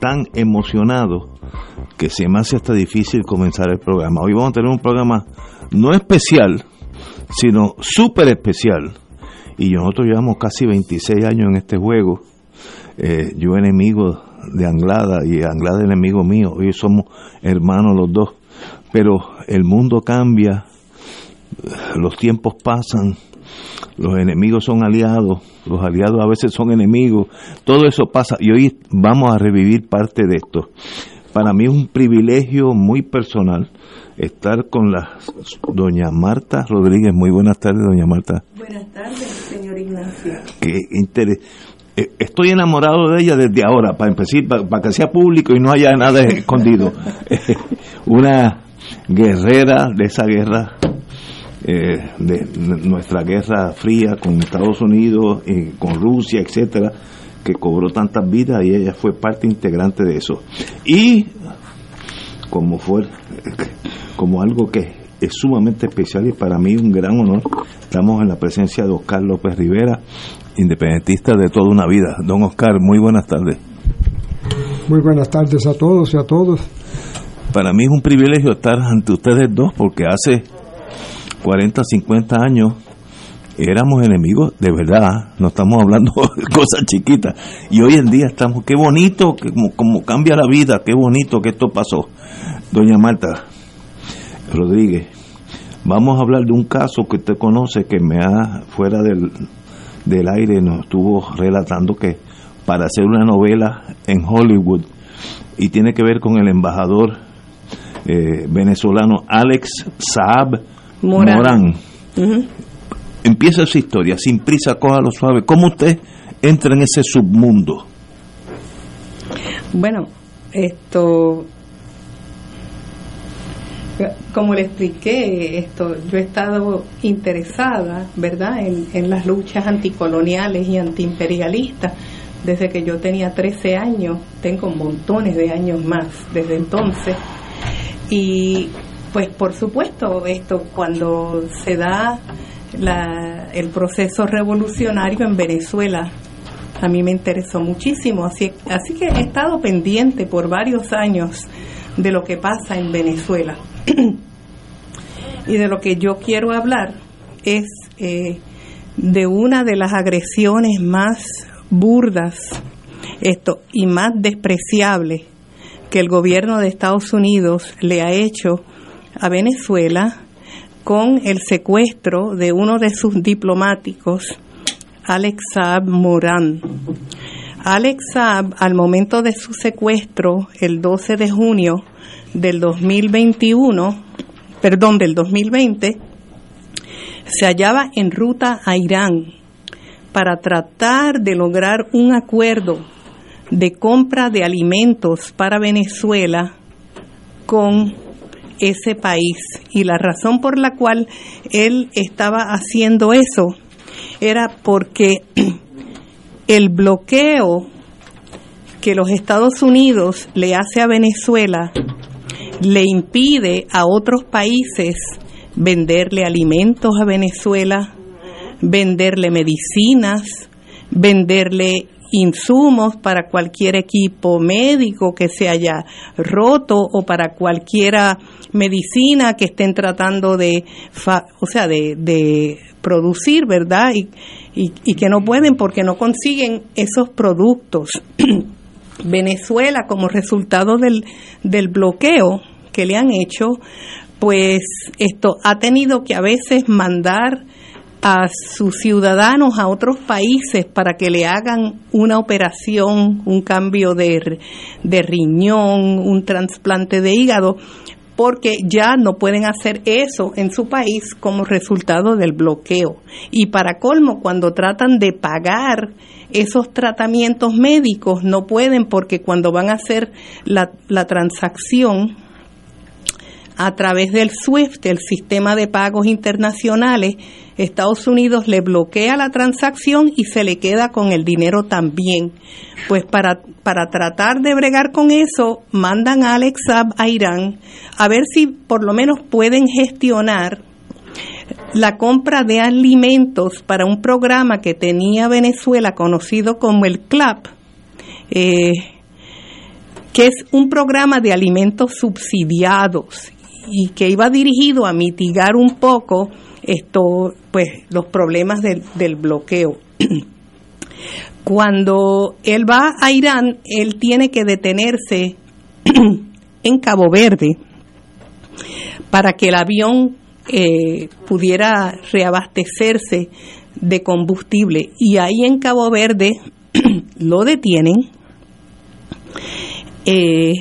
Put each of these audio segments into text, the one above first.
tan emocionado que se me hace hasta difícil comenzar el programa. Hoy vamos a tener un programa no especial, sino súper especial. Y nosotros llevamos casi 26 años en este juego. Eh, yo enemigo de Anglada y Anglada enemigo mío. Hoy somos hermanos los dos. Pero el mundo cambia, los tiempos pasan, los enemigos son aliados, los aliados a veces son enemigos, todo eso pasa y hoy vamos a revivir parte de esto. Para mí es un privilegio muy personal estar con la doña Marta Rodríguez. Muy buenas tardes, doña Marta. Buenas tardes, señor Ignacio. Qué interés. Eh, Estoy enamorado de ella desde ahora, para empezar, para, para que sea público y no haya nada escondido. Una guerrera de esa guerra eh, de nuestra guerra fría con Estados Unidos, y con Rusia, etcétera, que cobró tantas vidas y ella fue parte integrante de eso. Y como fue, como algo que es sumamente especial y para mí un gran honor, estamos en la presencia de Oscar López Rivera, independentista de toda una vida. Don Oscar, muy buenas tardes. Muy buenas tardes a todos y a todos. Para mí es un privilegio estar ante ustedes dos porque hace 40, 50 años éramos enemigos de verdad, no estamos hablando de cosas chiquitas. Y hoy en día estamos, qué bonito, que como, como cambia la vida, qué bonito que esto pasó. Doña Marta Rodríguez, vamos a hablar de un caso que usted conoce que me ha, fuera del, del aire, nos estuvo relatando que para hacer una novela en Hollywood y tiene que ver con el embajador eh, venezolano Alex Saab Morán. Morán. Empieza esa historia, sin prisa, cójalo suave. ¿Cómo usted entra en ese submundo? Bueno, esto, como le expliqué, esto, yo he estado interesada, ¿verdad?, en, en las luchas anticoloniales y antiimperialistas desde que yo tenía 13 años, tengo montones de años más desde entonces. Y pues por supuesto, esto cuando se da la- el proceso revolucionario en Venezuela, a mí me interesó muchísimo, así, así que he estado pendiente por varios años de lo que pasa en Venezuela. y de lo que yo quiero hablar es eh, de una de las agresiones más burdas esto y más despreciables que el gobierno de Estados Unidos le ha hecho a Venezuela con el secuestro de uno de sus diplomáticos, Alex Saab Morán. Alex Saab, al momento de su secuestro, el 12 de junio del 2021, perdón, del 2020, se hallaba en ruta a Irán para tratar de lograr un acuerdo de compra de alimentos para Venezuela con ese país. Y la razón por la cual él estaba haciendo eso era porque el bloqueo que los Estados Unidos le hace a Venezuela le impide a otros países venderle alimentos a Venezuela, venderle medicinas, venderle insumos para cualquier equipo médico que se haya roto o para cualquiera medicina que estén tratando de, o sea, de producir, ¿verdad? Y, y, y que no pueden porque no consiguen esos productos. Venezuela, como resultado del, del bloqueo que le han hecho, pues esto ha tenido que a veces mandar a sus ciudadanos a otros países para que le hagan una operación, un cambio de, de riñón, un trasplante de hígado, porque ya no pueden hacer eso en su país como resultado del bloqueo. Y para colmo, cuando tratan de pagar esos tratamientos médicos, no pueden porque cuando van a hacer la, la transacción a través del SWIFT, el sistema de pagos internacionales, Estados Unidos le bloquea la transacción y se le queda con el dinero también. Pues para, para tratar de bregar con eso, mandan a Alex Saab a Irán a ver si por lo menos pueden gestionar la compra de alimentos para un programa que tenía Venezuela conocido como el CLAP, eh, que es un programa de alimentos subsidiados y que iba dirigido a mitigar un poco esto, pues, los problemas del, bloqueo. Cuando él va a Irán, él tiene que detenerse en Cabo Verde para que el avión eh, pudiera reabastecerse de combustible. Y ahí en Cabo Verde lo detienen. Eh,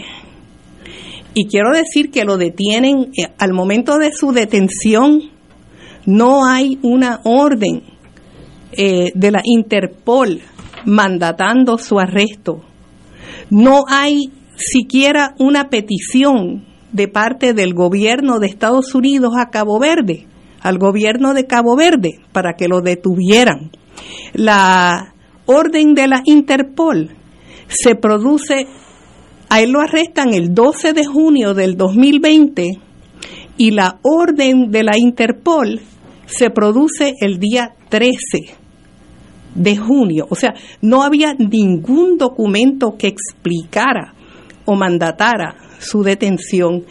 y quiero decir que lo detienen eh, al momento de su detención. No hay una orden eh, de la Interpol mandatando su arresto. No hay siquiera una petición de parte del gobierno de Estados Unidos a Cabo Verde, al gobierno de Cabo Verde, para que lo detuvieran. La orden de la Interpol se produce a él lo arrestan el 12 de junio del 2020 y la orden de la Interpol se produce el día 13 de junio. O sea, no había ningún documento que explicara o mandatara su detención.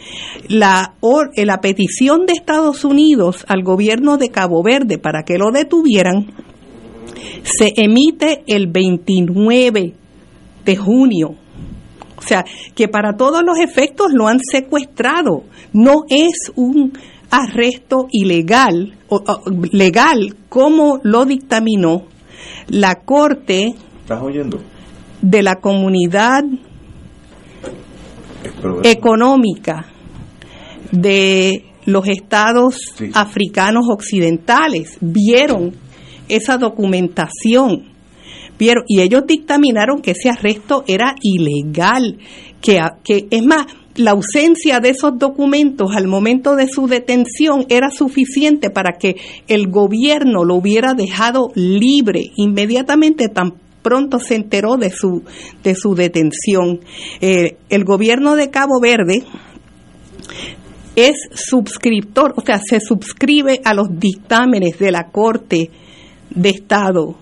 La, la petición de Estados Unidos al gobierno de Cabo Verde para que lo detuvieran se emite el 29 de junio o sea, que para todos los efectos lo han secuestrado. No es un arresto ilegal, o, legal, como lo dictaminó la Corte de la Comunidad Económica de los estados africanos occidentales. Vieron esa documentación y ellos dictaminaron que ese arresto era ilegal, que, que es más, la ausencia de esos documentos al momento de su detención era suficiente para que el gobierno lo hubiera dejado libre. Inmediatamente tan pronto se enteró de su de su detención. Eh, el gobierno de Cabo Verde es suscriptor o sea se suscribe a los dictámenes de la Corte de Estado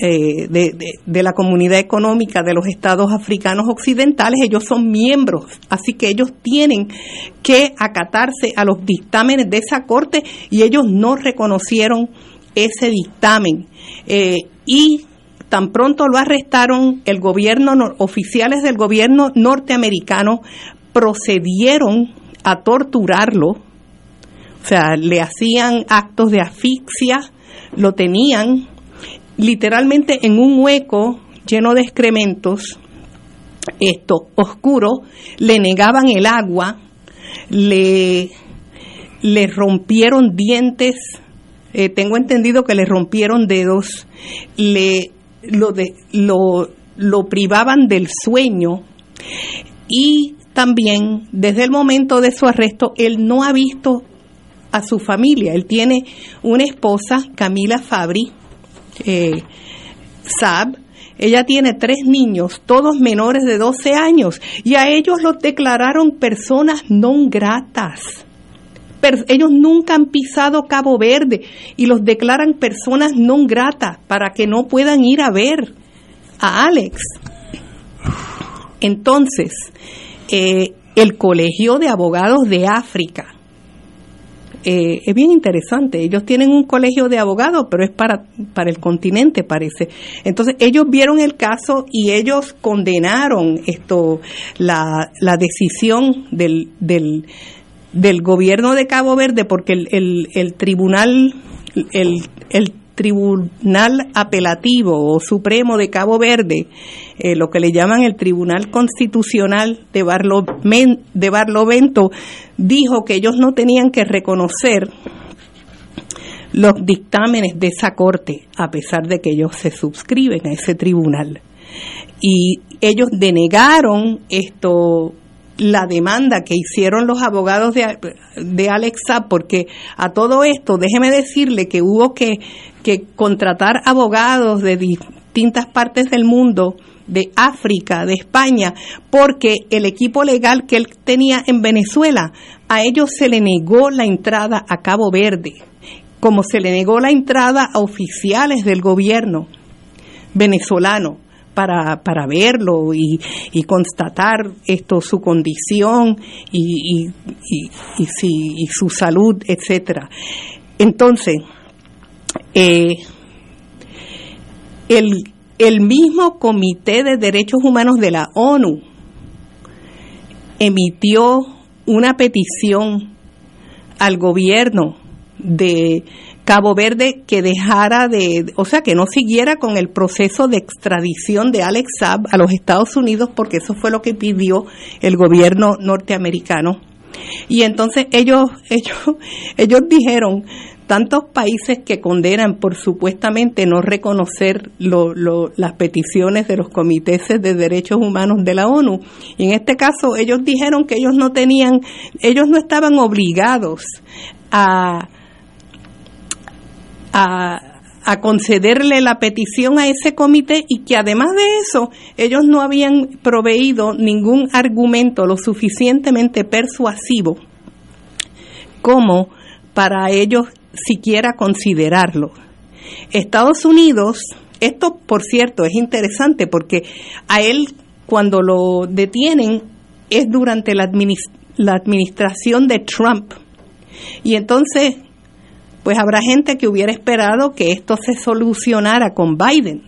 eh, de, de, la Comunidad Económica de los Estados Africanos Occidentales, ellos son miembros, así que ellos tienen que acatarse a los dictámenes de esa Corte y ellos no reconocieron ese dictamen. Eh, y tan pronto lo arrestaron, el gobierno, oficiales del gobierno norteamericano procedieron a torturarlo, o sea, le hacían actos de asfixia, lo tenían literalmente en un hueco lleno de excrementos, esto oscuro, le negaban el agua, le, rompieron dientes, eh, tengo entendido que le rompieron dedos, le lo, de, lo, lo privaban del sueño y también desde el momento de su arresto él no ha visto a su familia. Él tiene una esposa, Camila Fabri, eh, Saab, ella tiene tres niños, todos menores de 12 años, y a ellos los declararon personas no gratas. ellos nunca han pisado Cabo Verde y los declaran personas no gratas para que no puedan ir a ver a Alex. Entonces, eh, el Colegio de Abogados de África eh, es bien interesante. Ellos tienen un colegio de abogados, pero es para, para el continente, parece. Entonces, ellos vieron el caso y ellos condenaron esto, la, la decisión del, del, del gobierno de Cabo Verde, porque el, el, el tribunal, el, el Tribunal Apelativo o Supremo de Cabo Verde, eh, lo que le llaman el Tribunal Constitucional de, de Barlovento, dijo que ellos no tenían que reconocer los dictámenes de esa corte, a pesar de que ellos se suscriben a ese tribunal. Y ellos denegaron esto la demanda que hicieron los abogados de, de Alexa, porque a todo esto, déjeme decirle que hubo que, que contratar abogados de distintas partes del mundo, de África, de España, porque el equipo legal que él tenía en Venezuela, a ellos se le negó la entrada a Cabo Verde, como se le negó la entrada a oficiales del gobierno venezolano para, para verlo y, y, constatar esto su condición y, y, y, y su salud, etcétera. Entonces, eh, el, el mismo Comité de Derechos Humanos de la ONU emitió una petición al gobierno de Cabo Verde que dejara de, o sea, que no siguiera con el proceso de extradición de Alex Saab a los Estados Unidos, porque eso fue lo que pidió el gobierno norteamericano. Y entonces ellos, ellos, ellos dijeron, tantos países que condenan por supuestamente no reconocer las peticiones de los comités de derechos humanos de la ONU. Y en este caso ellos dijeron que ellos no tenían, ellos no estaban obligados a a, concederle la petición a ese comité y que además de eso ellos no habían proveído ningún argumento lo suficientemente persuasivo como para ellos siquiera considerarlo. Estados Unidos, esto por cierto es interesante porque a él cuando lo detienen es durante la, la administración de Trump. Y entonces pues habrá gente que hubiera esperado que esto se solucionara con Biden.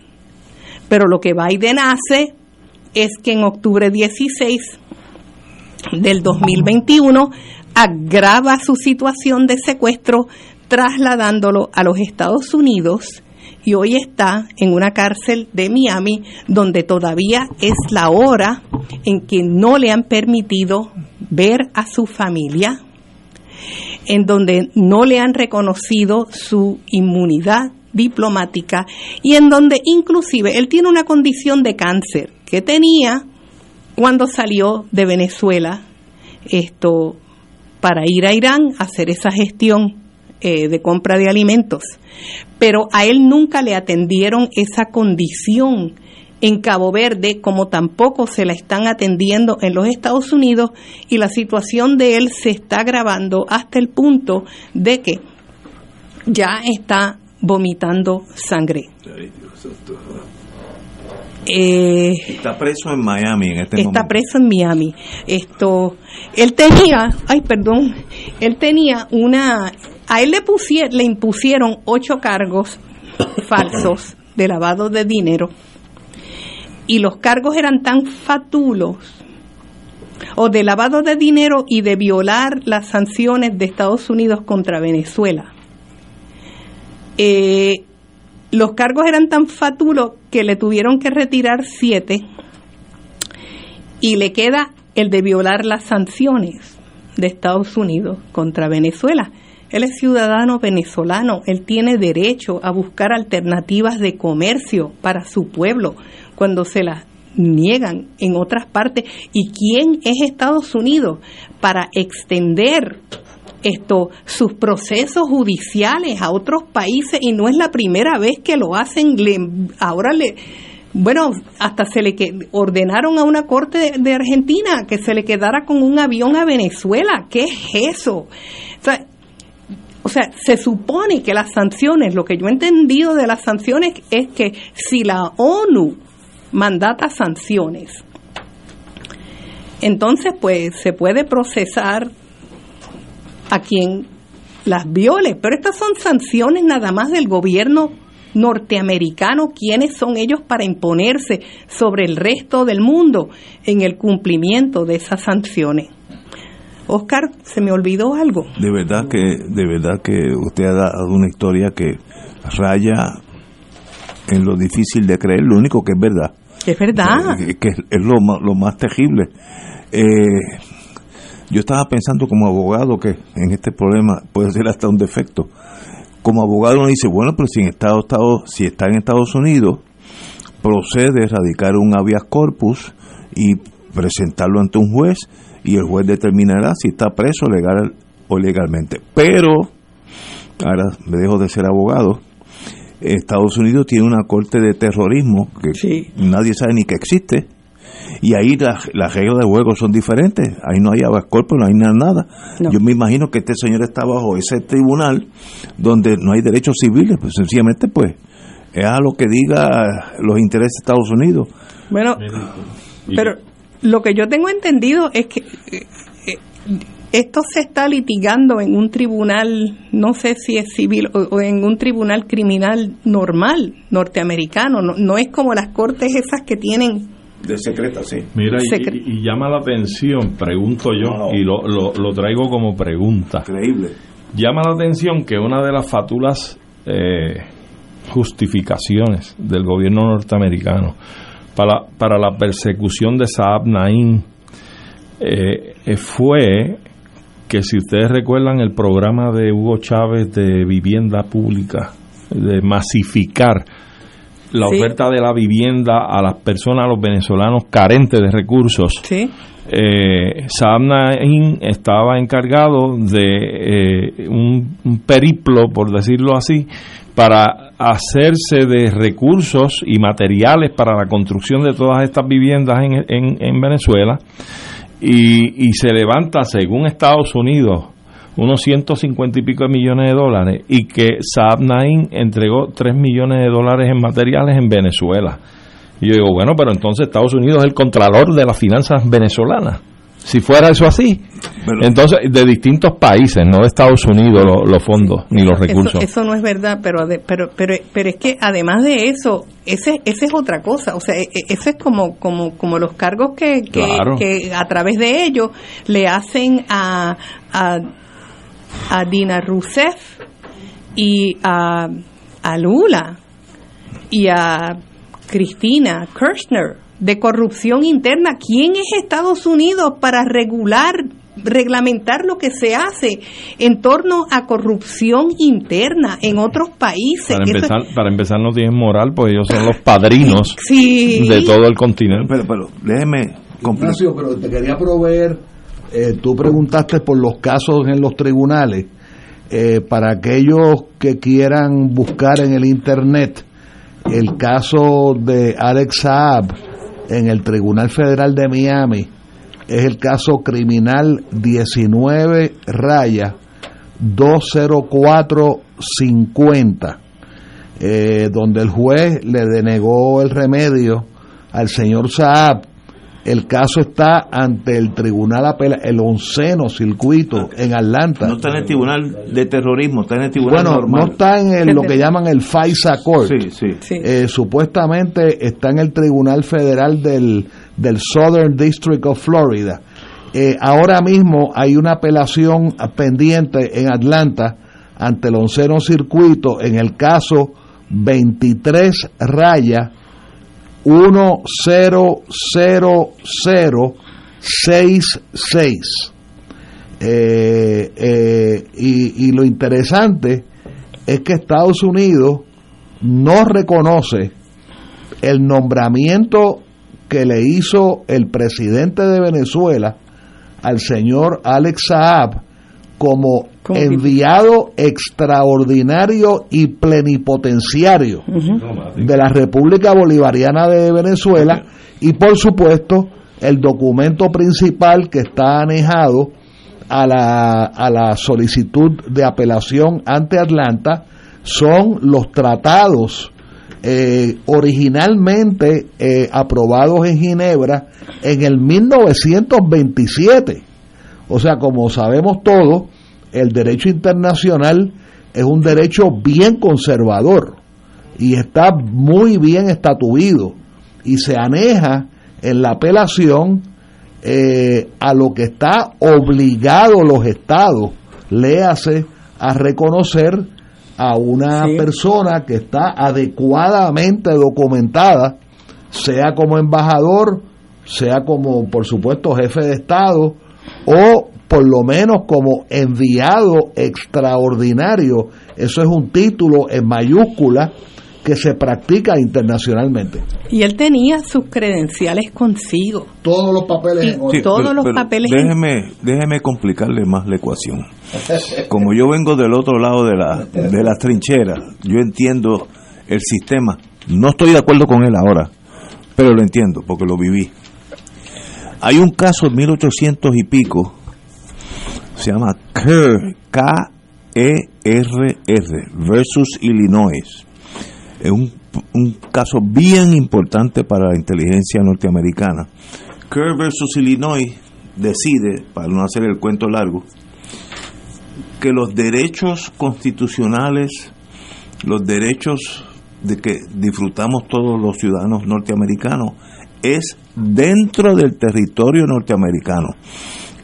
Pero lo que Biden hace es que en octubre 16 del 2021 agrava su situación de secuestro trasladándolo a los Estados Unidos y hoy está en una cárcel de Miami donde todavía es la hora en que no le han permitido ver a su familia, en donde no le han reconocido su inmunidad diplomática y en donde inclusive él tiene una condición de cáncer que tenía cuando salió de Venezuela esto para ir a Irán a hacer esa gestión eh, de compra de alimentos. Pero a él nunca le atendieron esa condición en Cabo Verde, como tampoco se la están atendiendo en los Estados Unidos, y la situación de él se está agravando hasta el punto de que ya está vomitando sangre. Eh, está preso en Miami en este está preso en Miami. Esto, él tenía, ay, perdón, él tenía una, a él le pusieron, le impusieron ocho cargos falsos de lavado de dinero y los cargos eran tan fatulos o de lavado de dinero y de violar las sanciones de Estados Unidos contra Venezuela. Eh, los cargos eran tan fatulos que le tuvieron que retirar siete y le queda el de violar las sanciones de Estados Unidos contra Venezuela. Él es ciudadano venezolano, él tiene derecho a buscar alternativas de comercio para su pueblo cuando se las niegan en otras partes. ¿Y quién es Estados Unidos para extender esto, sus procesos judiciales a otros países? Y no es la primera vez que lo hacen. ahora le, bueno, hasta se le ordenaron a una corte de, Argentina que se le quedara con un avión a Venezuela. ¿Qué es eso? o sea, se supone que las sanciones, lo que yo he entendido de las sanciones es que si la ONU mandata sanciones. Entonces, pues se puede procesar a quien las viole, pero estas son sanciones nada más del gobierno norteamericano, quiénes son ellos para imponerse sobre el resto del mundo en el cumplimiento de esas sanciones. Oscar, se me olvidó algo. De verdad que, de verdad que usted ha dado una historia que raya en lo difícil de creer, lo único que es verdad. Es verdad. Que es, lo, lo más terrible. Eh, yo estaba pensando como abogado que en este problema puede ser hasta un defecto como abogado uno dice, bueno, pero si, en Estado, Estado, si está en Estados Unidos, procede a erradicar un habeas corpus y presentarlo ante un juez y el juez determinará si está preso legal o legalmente. Pero, ahora me dejo de ser abogado, Estados Unidos tiene una corte de terrorismo que nadie sabe ni que existe y ahí las, reglas de juego son diferentes. Ahí no hay habeas corpus, no hay nada. Yo me imagino que este señor está bajo ese tribunal donde no hay derechos civiles, pues sencillamente pues es a lo que diga los intereses de Estados Unidos. Bueno, pero lo que yo tengo entendido es que eh, eh, esto se está litigando en un tribunal, no sé si es civil o, en un tribunal criminal normal norteamericano, no, no es como las cortes esas que tienen de secreta, sí. Mira, y, llama la atención, pregunto yo, y lo, lo, traigo como pregunta. Increíble. Llama la atención que una de las fatulas eh, justificaciones del gobierno norteamericano para, para la persecución de Saab Naim eh, eh, fue que si ustedes recuerdan el programa de Hugo Chávez de vivienda pública, de masificar la oferta de la vivienda a las personas, a los venezolanos carentes de recursos. Sí. Eh, estaba encargado de eh, un, periplo, por decirlo así, para hacerse de recursos y materiales para la construcción de todas estas viviendas en, en, Venezuela y, y se levanta, según Estados Unidos, unos 150 y pico de millones de dólares y que Saab Naim entregó 3 millones de dólares en materiales en Venezuela. Y yo digo, bueno, pero entonces Estados Unidos es el contralor de las finanzas venezolanas. Si fuera eso así, entonces de distintos países, no de Estados Unidos los fondos ni los recursos. Eso, no es verdad, pero, pero pero pero es que además de eso, ese ese es otra cosa, o sea, e, e, ese es como como como los cargos que que, a través de ellos le hacen a a Dina Rousseff y a, a Lula y a Cristina Kirchner de corrupción interna. ¿Quién es Estados Unidos para regular, reglamentar lo que se hace en torno a corrupción interna en otros países? Para empezar, para empezar no tienen moral, pues ellos son los padrinos de todo el continente. Pero, pero déjeme... pero te quería proveer eh, tú preguntaste por los casos en los tribunales. Eh, para aquellos que quieran buscar en el Internet el caso de Alex Saab en el Tribunal Federal de Miami, es el caso criminal 19 raya 20450, eh, donde el juez le denegó el remedio al señor Saab el caso está ante el Tribunal Apela, el onceno circuito en Atlanta. No está en el Tribunal de Terrorismo, está en el Tribunal Bueno, no está en lo que llaman el FISA Court. Sí, sí. Eh, supuestamente está en el Tribunal Federal del, del Southern District of Florida. Eh, ahora mismo hay una apelación pendiente en Atlanta ante el onceno circuito en el caso 23 raya 100066. Eh, eh, y, y lo interesante es que Estados Unidos no reconoce el nombramiento que le hizo el presidente de Venezuela al señor Alex Saab como enviado extraordinario y plenipotenciario de la República Bolivariana de Venezuela y por supuesto el documento principal que está anejado a la, a la solicitud de apelación ante Atlanta son los tratados eh, originalmente eh, aprobados en Ginebra en el 1927. O sea, como sabemos todos, el derecho internacional es un derecho bien conservador y está muy bien estatuido y se aneja en la apelación eh, a lo que está obligado los estados, léase, a reconocer a una persona que está adecuadamente documentada, sea como embajador, sea como, por supuesto, jefe de Estado, o por lo menos como enviado extraordinario. Eso es un título en mayúscula que se practica internacionalmente. Y él tenía sus credenciales consigo. Todos los papeles. en todos los papeles. Déjeme, déjeme complicarle más la ecuación. Como yo vengo del otro lado de la de las trincheras, yo entiendo el sistema. No estoy de acuerdo con él ahora, pero lo entiendo porque lo viví. Hay un caso en 1800 y pico, se llama Kerr, K-E-R-R, versus Illinois. Es un, un caso bien importante para la inteligencia norteamericana. Kerr versus Illinois decide, para no hacer el cuento largo, que los derechos constitucionales, los derechos de que disfrutamos todos los ciudadanos norteamericanos, es dentro del territorio norteamericano.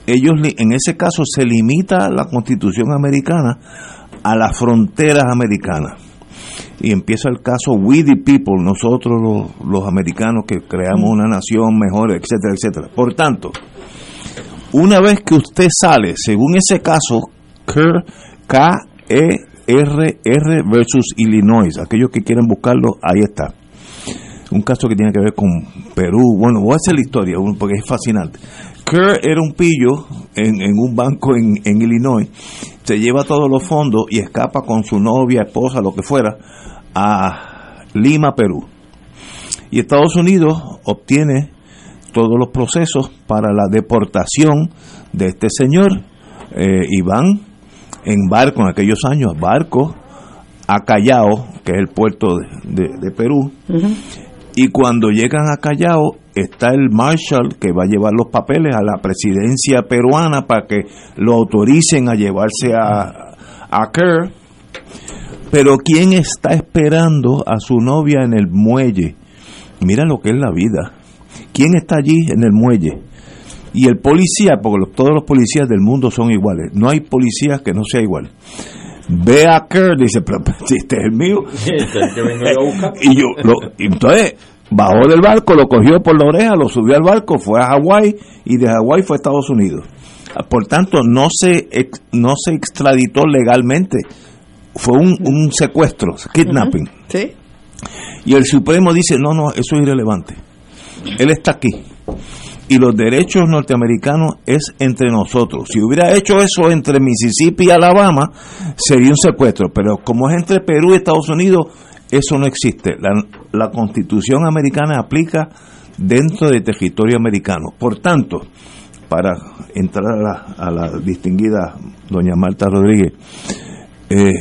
Ellos en ese caso se limita la Constitución americana a las fronteras americanas. Y empieza el caso We the People, nosotros los, los americanos que creamos una nación mejor, etcétera, etcétera. Por tanto, una vez que usted sale, según ese caso, K-E-R-R versus Illinois, aquellos que quieren buscarlo, ahí está un caso que tiene que ver con Perú. Bueno, voy a hacer la historia porque es fascinante. Kerr era un pillo en, un banco en, Illinois, se lleva todos los fondos y escapa con su novia, esposa, lo que fuera, a Lima, Perú. Y Estados Unidos obtiene todos los procesos para la deportación de este señor. Eh, y van en barco, en aquellos años, barco a Callao, que es el puerto de, Perú, y cuando llegan a Callao está el Marshall que va a llevar los papeles a la presidencia peruana para que lo autoricen a llevarse a, a Kerr. Pero ¿quién está esperando a su novia en el muelle? Mira lo que es la vida. ¿Quién está allí en el muelle? Y el policía, porque todos los policías del mundo son iguales. No hay policía que no sea igual ve a Kerr, dice, pero si este es el mío. y yo, lo, entonces, bajó del barco, lo cogió por la oreja, lo subió al barco, fue a Hawái y de Hawái fue a Estados Unidos. Por tanto, no se, no se extraditó legalmente, fue un, un secuestro, kidnapping. ¿Sí? Y el Supremo dice, no, no, eso es irrelevante. Él está aquí y los derechos norteamericanos es entre nosotros. Si hubiera hecho eso entre Mississippi y Alabama, sería un secuestro, pero como es entre Perú y Estados Unidos, eso no existe. La, constitución americana aplica dentro del territorio americano. Por tanto, para entrar a la, distinguida doña Marta Rodríguez, eh,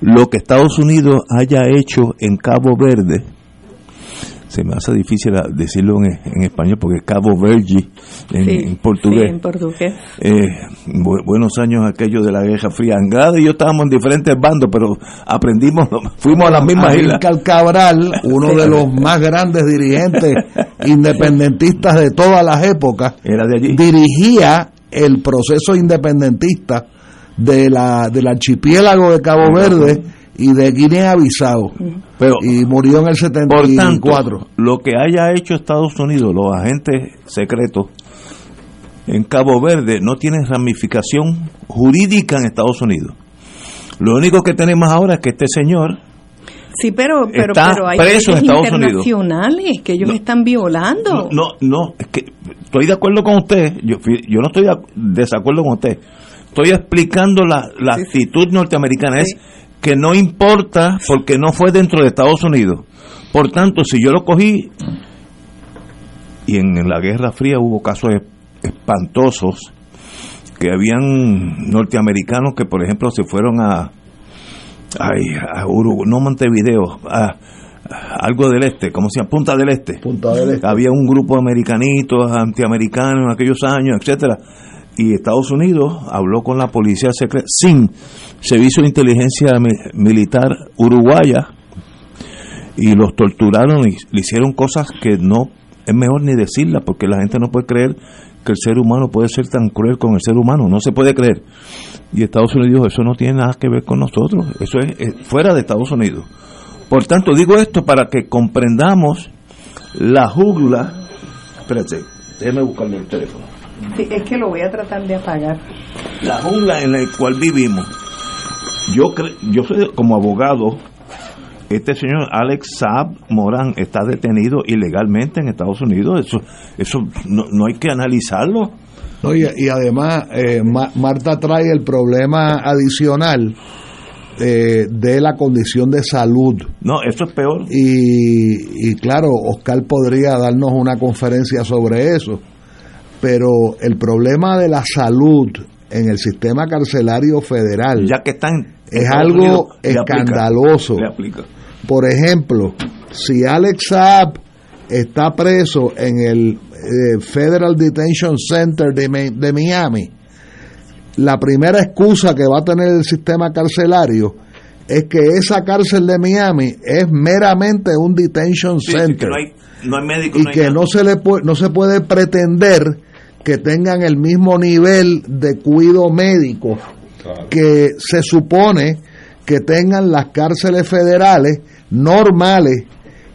lo que Estados Unidos haya hecho en Cabo Verde, se me hace difícil decirlo en, español porque Cabo Verde en, portugués. en portugués. Eh, buenos años aquellos de la Guerra Fría. Andrade y yo estábamos en diferentes bandos, pero aprendimos, fuimos a las mismas islas. Cabral, uno de los más grandes dirigentes independentistas de todas las épocas, Era de allí. dirigía el proceso independentista de la, del archipiélago de Cabo Verde y de Guinea-Bissau. Pero, y murió en el 74. Por tanto, lo que haya hecho Estados Unidos, los agentes secretos en Cabo Verde, no tiene ramificación jurídica en Estados Unidos. Lo único que tenemos ahora es que este señor Sí, pero, pero, está pero hay preso en Estados internacionales que ellos están violando. No, no, es que estoy de acuerdo con usted. Yo, yo no estoy de desacuerdo con usted. Estoy explicando la, la actitud norteamericana. Es que no importa porque no fue dentro de Estados Unidos. Por tanto, si yo lo cogí, y en la Guerra Fría hubo casos espantosos, que habían norteamericanos que, por ejemplo, se fueron a, ay, a Uruguay, no Montevideo, a, algo del este, ¿cómo se llama? Punta del Este. Punta del Este. Había un grupo de americanitos, antiamericanos en aquellos años, etcétera y Estados Unidos habló con la policía secreta sin servicio de inteligencia militar uruguaya y los torturaron y le hicieron cosas que no es mejor ni decirlas porque la gente no puede creer que el ser humano puede ser tan cruel con el ser humano, no se puede creer. Y Estados Unidos dijo, eso no tiene nada que ver con nosotros, eso es, fuera de Estados Unidos. Por tanto, digo esto para que comprendamos la jugla. Espérate, déjeme buscarle el teléfono. Es que lo voy a tratar de apagar. La jungla en la cual vivimos. Yo, yo soy como abogado, este señor Alex Saab Morán está detenido ilegalmente en Estados Unidos. Eso, eso no, hay que analizarlo. No, y, además, eh, Marta trae el problema adicional eh, de la condición de salud. No, eso es peor. Y, y claro, Oscar podría darnos una conferencia sobre eso. Pero el problema de la salud en el sistema carcelario federal ya que están es algo escandaloso. Por ejemplo, si Alex Saab está preso en el eh, Federal Detention Center de, de Miami, la primera excusa que va a tener el sistema carcelario es que esa cárcel de Miami es meramente un detention center y que no se le no se puede pretender que tengan el mismo nivel de cuidado médico que se supone que tengan las cárceles federales normales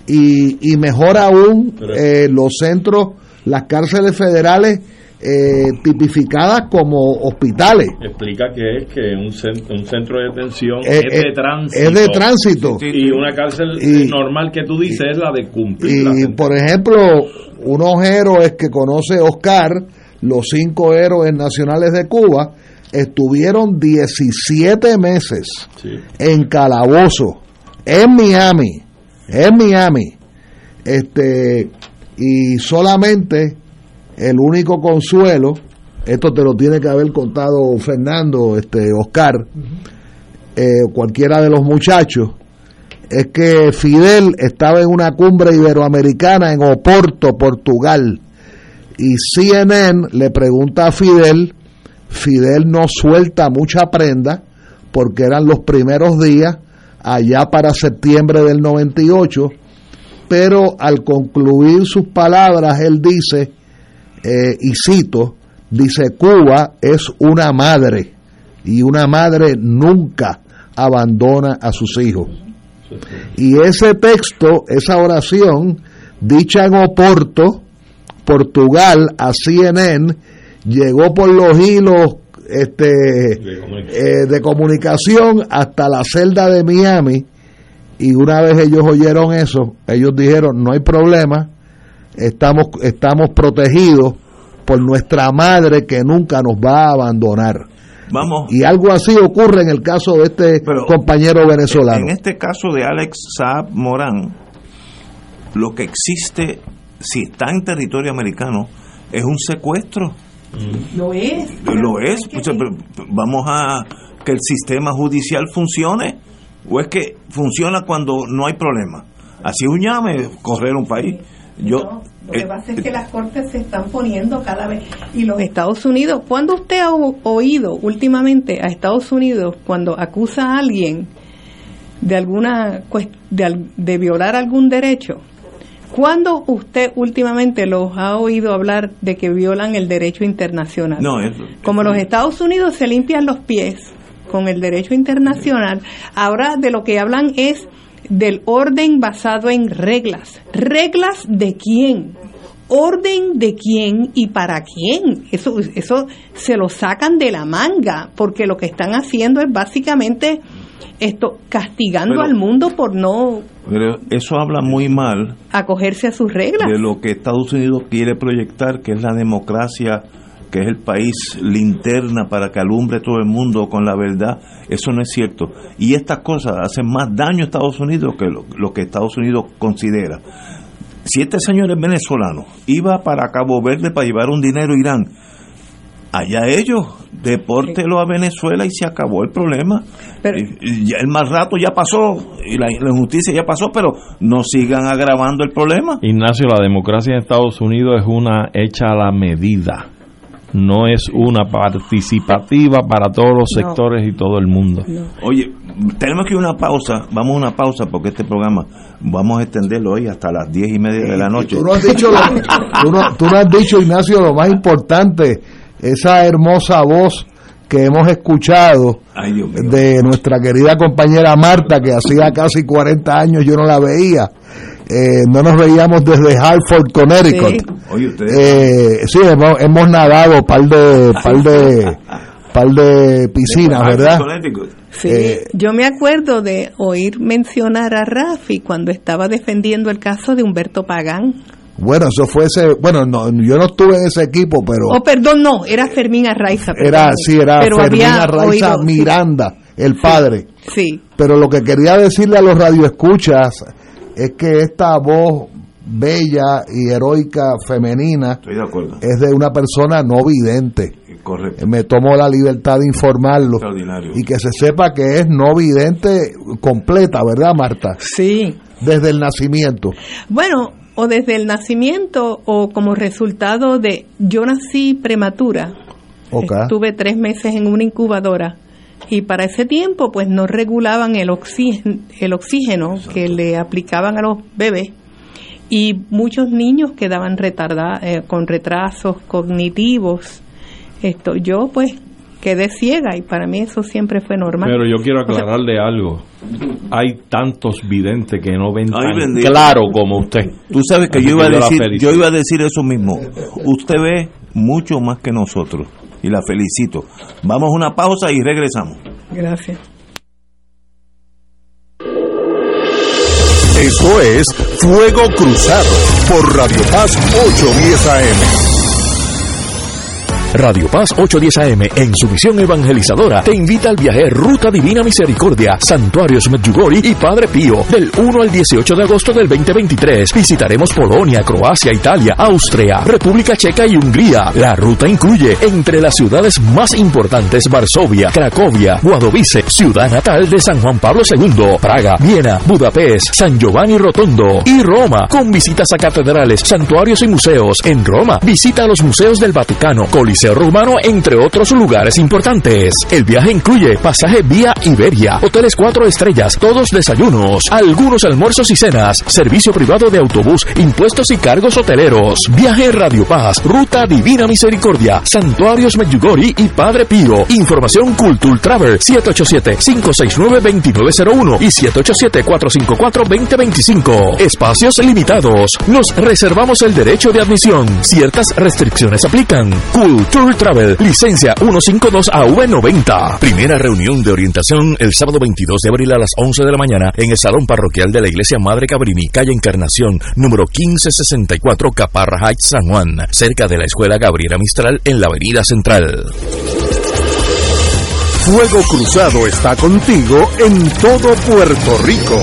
y, mejor aún eh, los centros, las cárceles federales eh, tipificadas como hospitales. Explica que es que un centro, un centro de detención eh, es, de tránsito. Es de tránsito. Y una cárcel normal que tú dices es la de cumplir. Y, por ejemplo, unos héroes que conoce Oscar, los cinco héroes nacionales de Cuba, estuvieron 17 meses en calabozo en Miami, en Miami, este, y solamente el único consuelo, esto te lo tiene que haber contado Fernando, este, Oscar, eh, cualquiera de los muchachos, es que Fidel estaba en una cumbre iberoamericana en Oporto, Portugal, y CNN le pregunta a Fidel, Fidel no suelta mucha prenda, porque eran los primeros días, allá para septiembre del 98, pero al concluir sus palabras, él dice, eh, y cito, dice, Cuba es una madre y una madre nunca abandona a sus hijos. Y ese texto, esa oración, dicha en Oporto, Portugal, a CNN, llegó por los hilos este, eh, de comunicación hasta la celda de Miami y una vez ellos oyeron eso, ellos dijeron, no hay problema, estamos, estamos protegidos por nuestra madre que nunca nos va a abandonar. Vamos. Y algo así ocurre en el caso de este compañero venezolano. En este caso de Alex Saab Morán, lo que existe, si está en territorio americano, es un secuestro. Lo es. Lo es. vamos a que el sistema judicial funcione o es que funciona cuando no hay problema. Así un llame correr un país. Yo, lo que eh, pasa es que las cortes se están poniendo cada vez. Y los Estados Unidos, ¿cuándo usted ha oído últimamente a Estados Unidos cuando acusa a alguien de alguna de, de violar algún derecho? ¿Cuándo usted últimamente los ha oído hablar de que violan el derecho internacional? No, Como los Estados Unidos se limpian los pies con el derecho internacional, ahora de lo que hablan es del orden basado en reglas. ¿Reglas de quién? orden de quién y para quién. Eso, eso se lo sacan de la manga, porque lo que están haciendo es básicamente esto castigando al mundo por no pero eso habla muy mal acogerse a sus reglas. de lo que Estados Unidos quiere proyectar que es la democracia que es el país linterna para que alumbre todo el mundo con la verdad. Eso no es cierto. Y estas cosas hacen más daño a Estados Unidos que lo, lo que Estados Unidos considera. Si este señor es venezolano iba para Cabo Verde para llevar un dinero a Irán allá ellos, depórtelo a Venezuela y se acabó el problema. Pero, el mal rato ya pasó y la, injusticia ya pasó, pero no sigan agravando el problema. Ignacio, la democracia en Estados Unidos es una hecha a la medida. no es una participativa para todos los sectores y todo el mundo. Oye, tenemos que ir a una pausa, vamos a una pausa porque este programa vamos a extenderlo hoy hasta las diez y media de la noche. Tú no has dicho, tú no, tú no has dicho Ignacio, lo más importante, esa hermosa voz que hemos escuchado de nuestra querida compañera Marta, que hacía casi 40 años yo no la veía. Eh, no nos veíamos desde Hartford, Connecticut. Sí, eh, sí hemos, hemos, nadado par de par de par de piscinas, ¿verdad? Sí, eh, yo me acuerdo de oír mencionar a Rafi cuando estaba defendiendo el caso de Humberto Pagán. Bueno, eso fue ese, bueno, no, yo no estuve en ese equipo, pero... Oh, perdón, no, era Fermín Arraiza. Era, sí, era Fermín Arraiza Miranda, el padre. Sí. Pero lo que quería decirle a los radioescuchas es que esta voz bella y heroica femenina es de una persona no vidente. Correcto. Me tomo la libertad de informarlo. Y que se sepa que es no vidente completa, ¿verdad, Marta? Sí. Desde el nacimiento. Bueno, o desde el nacimiento o como resultado de yo nací prematura. Estuve tres meses en una incubadora y para ese tiempo pues no regulaban el oxígeno, el oxígeno que le aplicaban a los bebés y muchos niños quedaban retardados eh, con retrasos cognitivos. Esto yo pues quedé ciega y para mí eso siempre fue normal. Pero yo quiero aclararle algo. Hay tantos videntes que no ven tan claro como usted. Tú sabes que yo iba, a decir, yo iba a decir eso mismo. Usted ve mucho más que nosotros y la felicito. Vamos a una pausa y regresamos. Gracias. Esto es Fuego Cruzado por Radio Paz 810 AM. Radio Paz 810 AM, en su misión evangelizadora, te invita al viaje Ruta Divina Misericordia, Santuarios Medjugorje y Padre Pío, del 1 al 18 de agosto del 2023. Visitaremos Polonia, Croacia, Italia, Austria, República Checa y Hungría. La ruta incluye entre las ciudades más importantes Varsovia, Cracovia, Guadovice, ciudad natal de San Juan Pablo II, Praga, Viena, Budapest, San Giovanni Rotondo y Roma, con visitas a catedrales, santuarios y museos. En Roma, visita los museos del Vaticano, Coliseo Romano, entre otros lugares importantes. El viaje incluye pasaje vía Iberia, hoteles cuatro estrellas, todos desayunos, algunos almuerzos y cenas, servicio privado de autobús, impuestos y cargos hoteleros. Viaje Radio Paz, Ruta Divina Misericordia, Santuarios Medjugorje y Padre Pío. Información Cultul Travel 787-569-2901 y 787-454-2025. Espacios limitados. Nos reservamos el derecho de admisión. Ciertas restricciones aplican. Cultul Tour Travel, licencia 152AV90. Primera reunión de orientación el sábado 22 de abril a las 11 de la mañana en el Salón Parroquial de la Iglesia Madre Cabrini, calle Encarnación, número 1564, Caparra Heights, San Juan, cerca de la Escuela Gabriela Mistral en la Avenida Central. Fuego Cruzado está contigo en todo Puerto Rico.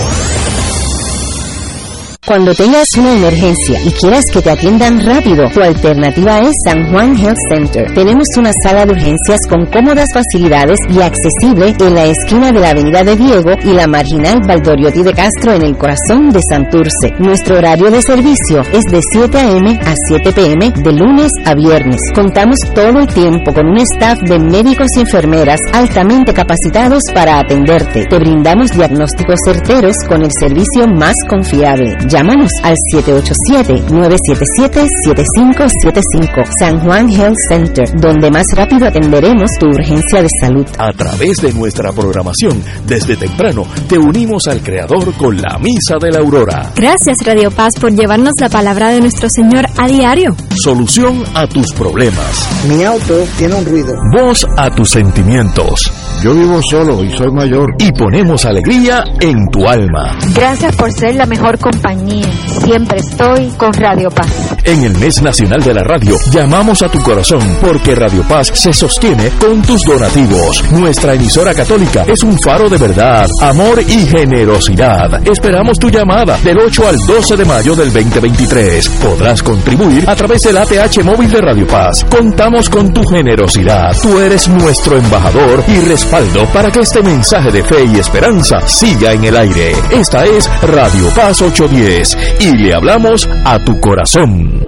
Cuando tengas una emergencia y quieras que te atiendan rápido, tu alternativa es San Juan Health Center. Tenemos una sala de urgencias con cómodas facilidades y accesible en la esquina de la Avenida de Diego y la marginal Valdoriotti de Castro en el corazón de Santurce. Nuestro horario de servicio es de 7 a.m. a 7 p.m. de lunes a viernes. Contamos todo el tiempo con un staff de médicos y enfermeras altamente capacitados para atenderte. Te brindamos diagnósticos certeros con el servicio más confiable. Llámanos al 787-977-7575 San Juan Health Center, donde más rápido atenderemos tu urgencia de salud. A través de nuestra programación, desde temprano, te unimos al Creador con la Misa de la Aurora. Gracias Radio Paz por llevarnos la palabra de nuestro Señor a diario. Solución a tus problemas. Mi auto tiene un ruido. Voz a tus sentimientos. Yo vivo solo y soy mayor. Y ponemos alegría en tu alma. Gracias por ser la mejor compañía Siempre estoy con Radio Paz. En el mes nacional de la radio, llamamos a tu corazón porque Radio Paz se sostiene con tus donativos. Nuestra emisora católica es un faro de verdad, amor y generosidad. Esperamos tu llamada del 8 al 12 de mayo del 2023. Podrás contribuir a través del ATH móvil de Radio Paz. Contamos con tu generosidad. Tú eres nuestro embajador y respaldo para que este mensaje de fe y esperanza siga en el aire. Esta es Radio Paz 810 y le hablamos a tu corazón.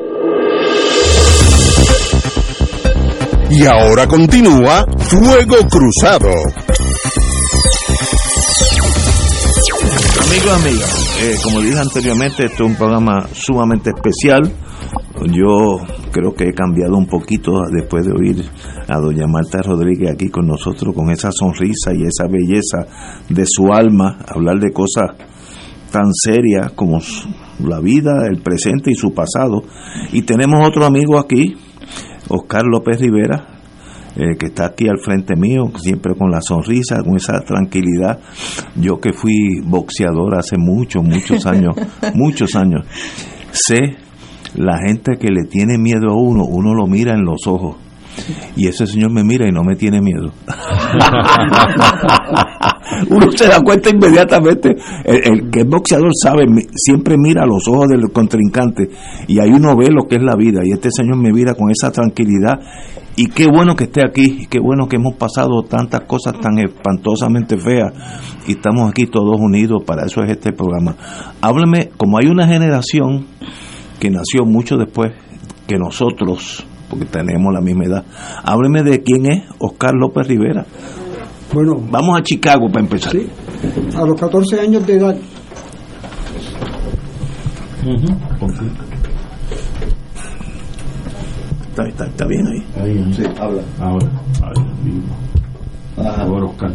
Y ahora continúa Fuego Cruzado. Amigos, amigas, eh, como dije anteriormente, este es un programa sumamente especial. Yo creo que he cambiado un poquito después de oír a doña Marta Rodríguez aquí con nosotros, con esa sonrisa y esa belleza de su alma, hablar de cosas tan serias como la vida, el presente y su pasado. Y tenemos otro amigo aquí, Oscar López Rivera, eh, que está aquí al frente mío, siempre con la sonrisa, con esa tranquilidad. Yo que fui boxeador hace muchos, muchos años, muchos años, sé la gente que le tiene miedo a uno, uno lo mira en los ojos. Y ese señor me mira y no me tiene miedo. uno se da cuenta inmediatamente. El, que es boxeador sabe, siempre mira a los ojos del contrincante y ahí uno ve lo que es la vida. Y este señor me mira con esa tranquilidad. Y qué bueno que esté aquí, qué bueno que hemos pasado tantas cosas tan espantosamente feas y estamos aquí todos unidos, para eso es este programa. Hábleme, como hay una generación que nació mucho después que nosotros, porque tenemos la misma edad, hábleme de quién es Oscar López Rivera. Bueno, vamos a Chicago para empezar. Sí, a los 14 años de edad. Uh -huh. Está, está, está, bien ahí. ahí sí, habla. Ahora, ahora, ahora Oscar.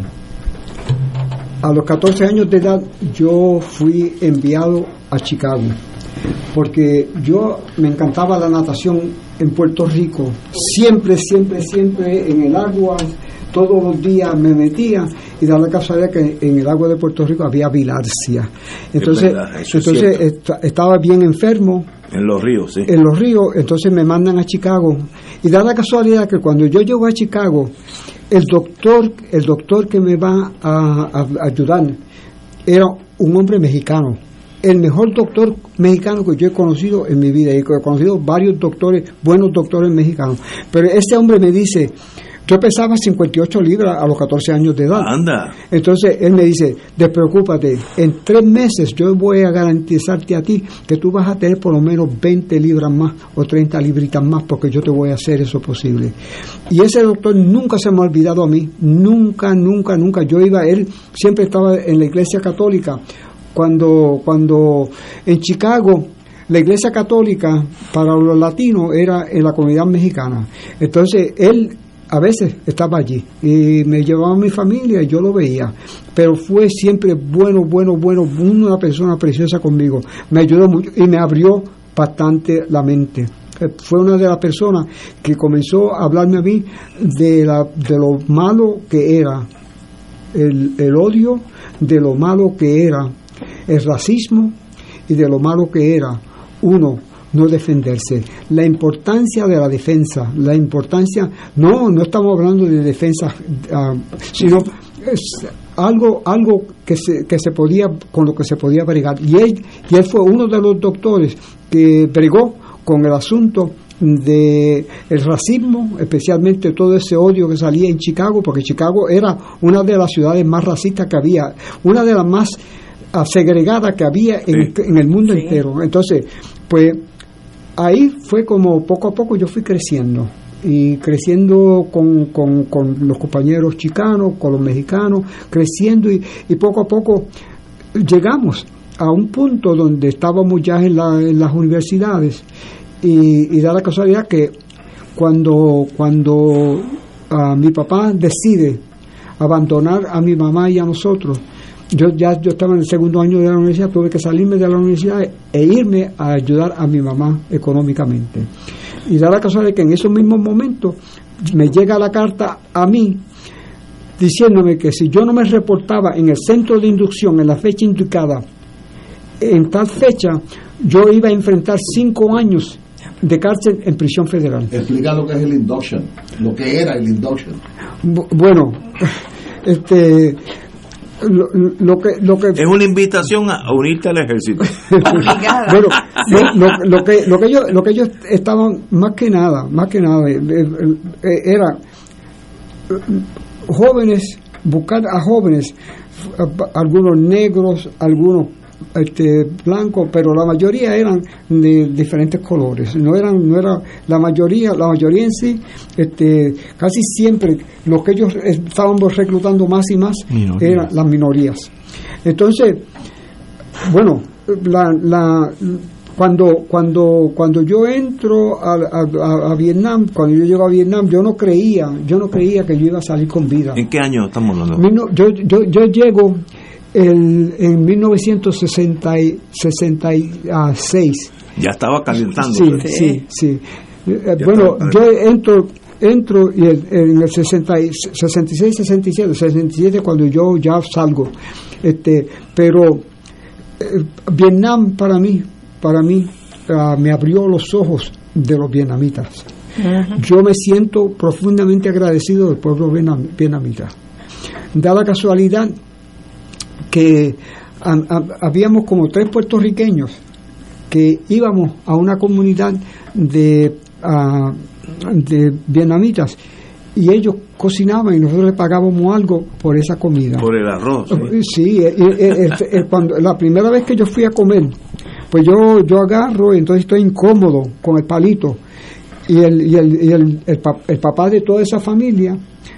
A los 14 años de edad yo fui enviado a Chicago porque yo me encantaba la natación en Puerto Rico. Siempre, siempre, siempre en el agua, todos los días me metía y da la casualidad que en el agua de Puerto Rico había bilarcia. Entonces, entonces est estaba bien enfermo. En los ríos, sí. En los ríos, entonces me mandan a Chicago. Y da la casualidad que cuando yo llego a Chicago, el doctor, el doctor que me va a, a, a ayudar era un hombre mexicano el mejor doctor mexicano que yo he conocido en mi vida y he conocido varios doctores, buenos doctores mexicanos. Pero este hombre me dice, yo pesaba 58 libras a los 14 años de edad. Anda. Entonces él me dice, despreocúpate, en tres meses yo voy a garantizarte a ti que tú vas a tener por lo menos 20 libras más o 30 libritas más porque yo te voy a hacer eso posible. Y ese doctor nunca se me ha olvidado a mí, nunca, nunca, nunca. Yo iba, él siempre estaba en la iglesia católica cuando, cuando en Chicago la iglesia católica para los latinos era en la comunidad mexicana. Entonces él a veces estaba allí y me llevaba a mi familia y yo lo veía. Pero fue siempre bueno, bueno, bueno, una persona preciosa conmigo. Me ayudó mucho y me abrió bastante la mente fue una de las personas que comenzó a hablarme a mí de, la, de lo malo que era el, el odio, de lo malo que era el racismo y de lo malo que era, uno, no defenderse. La importancia de la defensa, la importancia, no, no estamos hablando de defensa, uh, sino es algo, algo que se, que se podía, con lo que se podía bregar. Y él, y él fue uno de los doctores que bregó con el asunto de el racismo, especialmente todo ese odio que salía en Chicago, porque Chicago era una de las ciudades más racistas que había, una de las más segregada que había en, sí. en el mundo sí. entero. Entonces, pues ahí fue como poco a poco yo fui creciendo. Y creciendo con, con, los compañeros chicanos, con los mexicanos, creciendo y, y, poco a poco llegamos a un punto donde estábamos ya en, la, en las universidades. Y, y, da la casualidad que cuando, cuando uh, mi papá decide abandonar a mi mamá y a nosotros, yo ya yo estaba en el segundo año de la universidad, tuve que salirme de la universidad e irme a ayudar a mi mamá económicamente. Y da la casualidad que en esos mismos momentos me llega la carta a mí diciéndome que si yo no me reportaba en el centro de inducción en la fecha indicada, en tal fecha yo iba a enfrentar cinco años de cárcel en prisión federal. Explica lo que es el induction, lo que era el induction. Bueno, este lo, lo, que, lo que es una invitación a unirte al ejército. Bueno lo, lo, que lo que ellos lo que ellos estaban más que nada más que nada era jóvenes buscar a jóvenes algunos negros algunos este, blancos, pero la mayoría eran de diferentes colores. No eran, no era la mayoría, la mayoría en sí, este, casi siempre lo que ellos estaban reclutando más y más eran las minorías. Entonces, bueno, la, la cuando cuando cuando yo entro a, Vietnam cuando yo llego a Vietnam yo no creía yo no creía que yo iba a salir con vida en qué año estamos hablando yo, yo, yo llego el, en 1966 ya estaba calentando sí sí sí, eh, bueno yo entro entro y en el 66 67 67 cuando yo ya salgo. Este pero eh, Vietnam para mí para mí ah, me abrió los ojos de los vietnamitas. Yo me siento profundamente agradecido del pueblo vietnamita. Da la casualidad que habíamos como tres puertorriqueños que íbamos a una comunidad de, ah, de vietnamitas y ellos cocinaban y nosotros les pagábamos algo por esa comida. Por el arroz. Sí, cuando, la primera vez que yo fui a comer, pues yo, yo agarro y entonces estoy incómodo con el palito. Y el, y el, y el, el, papá de toda esa familia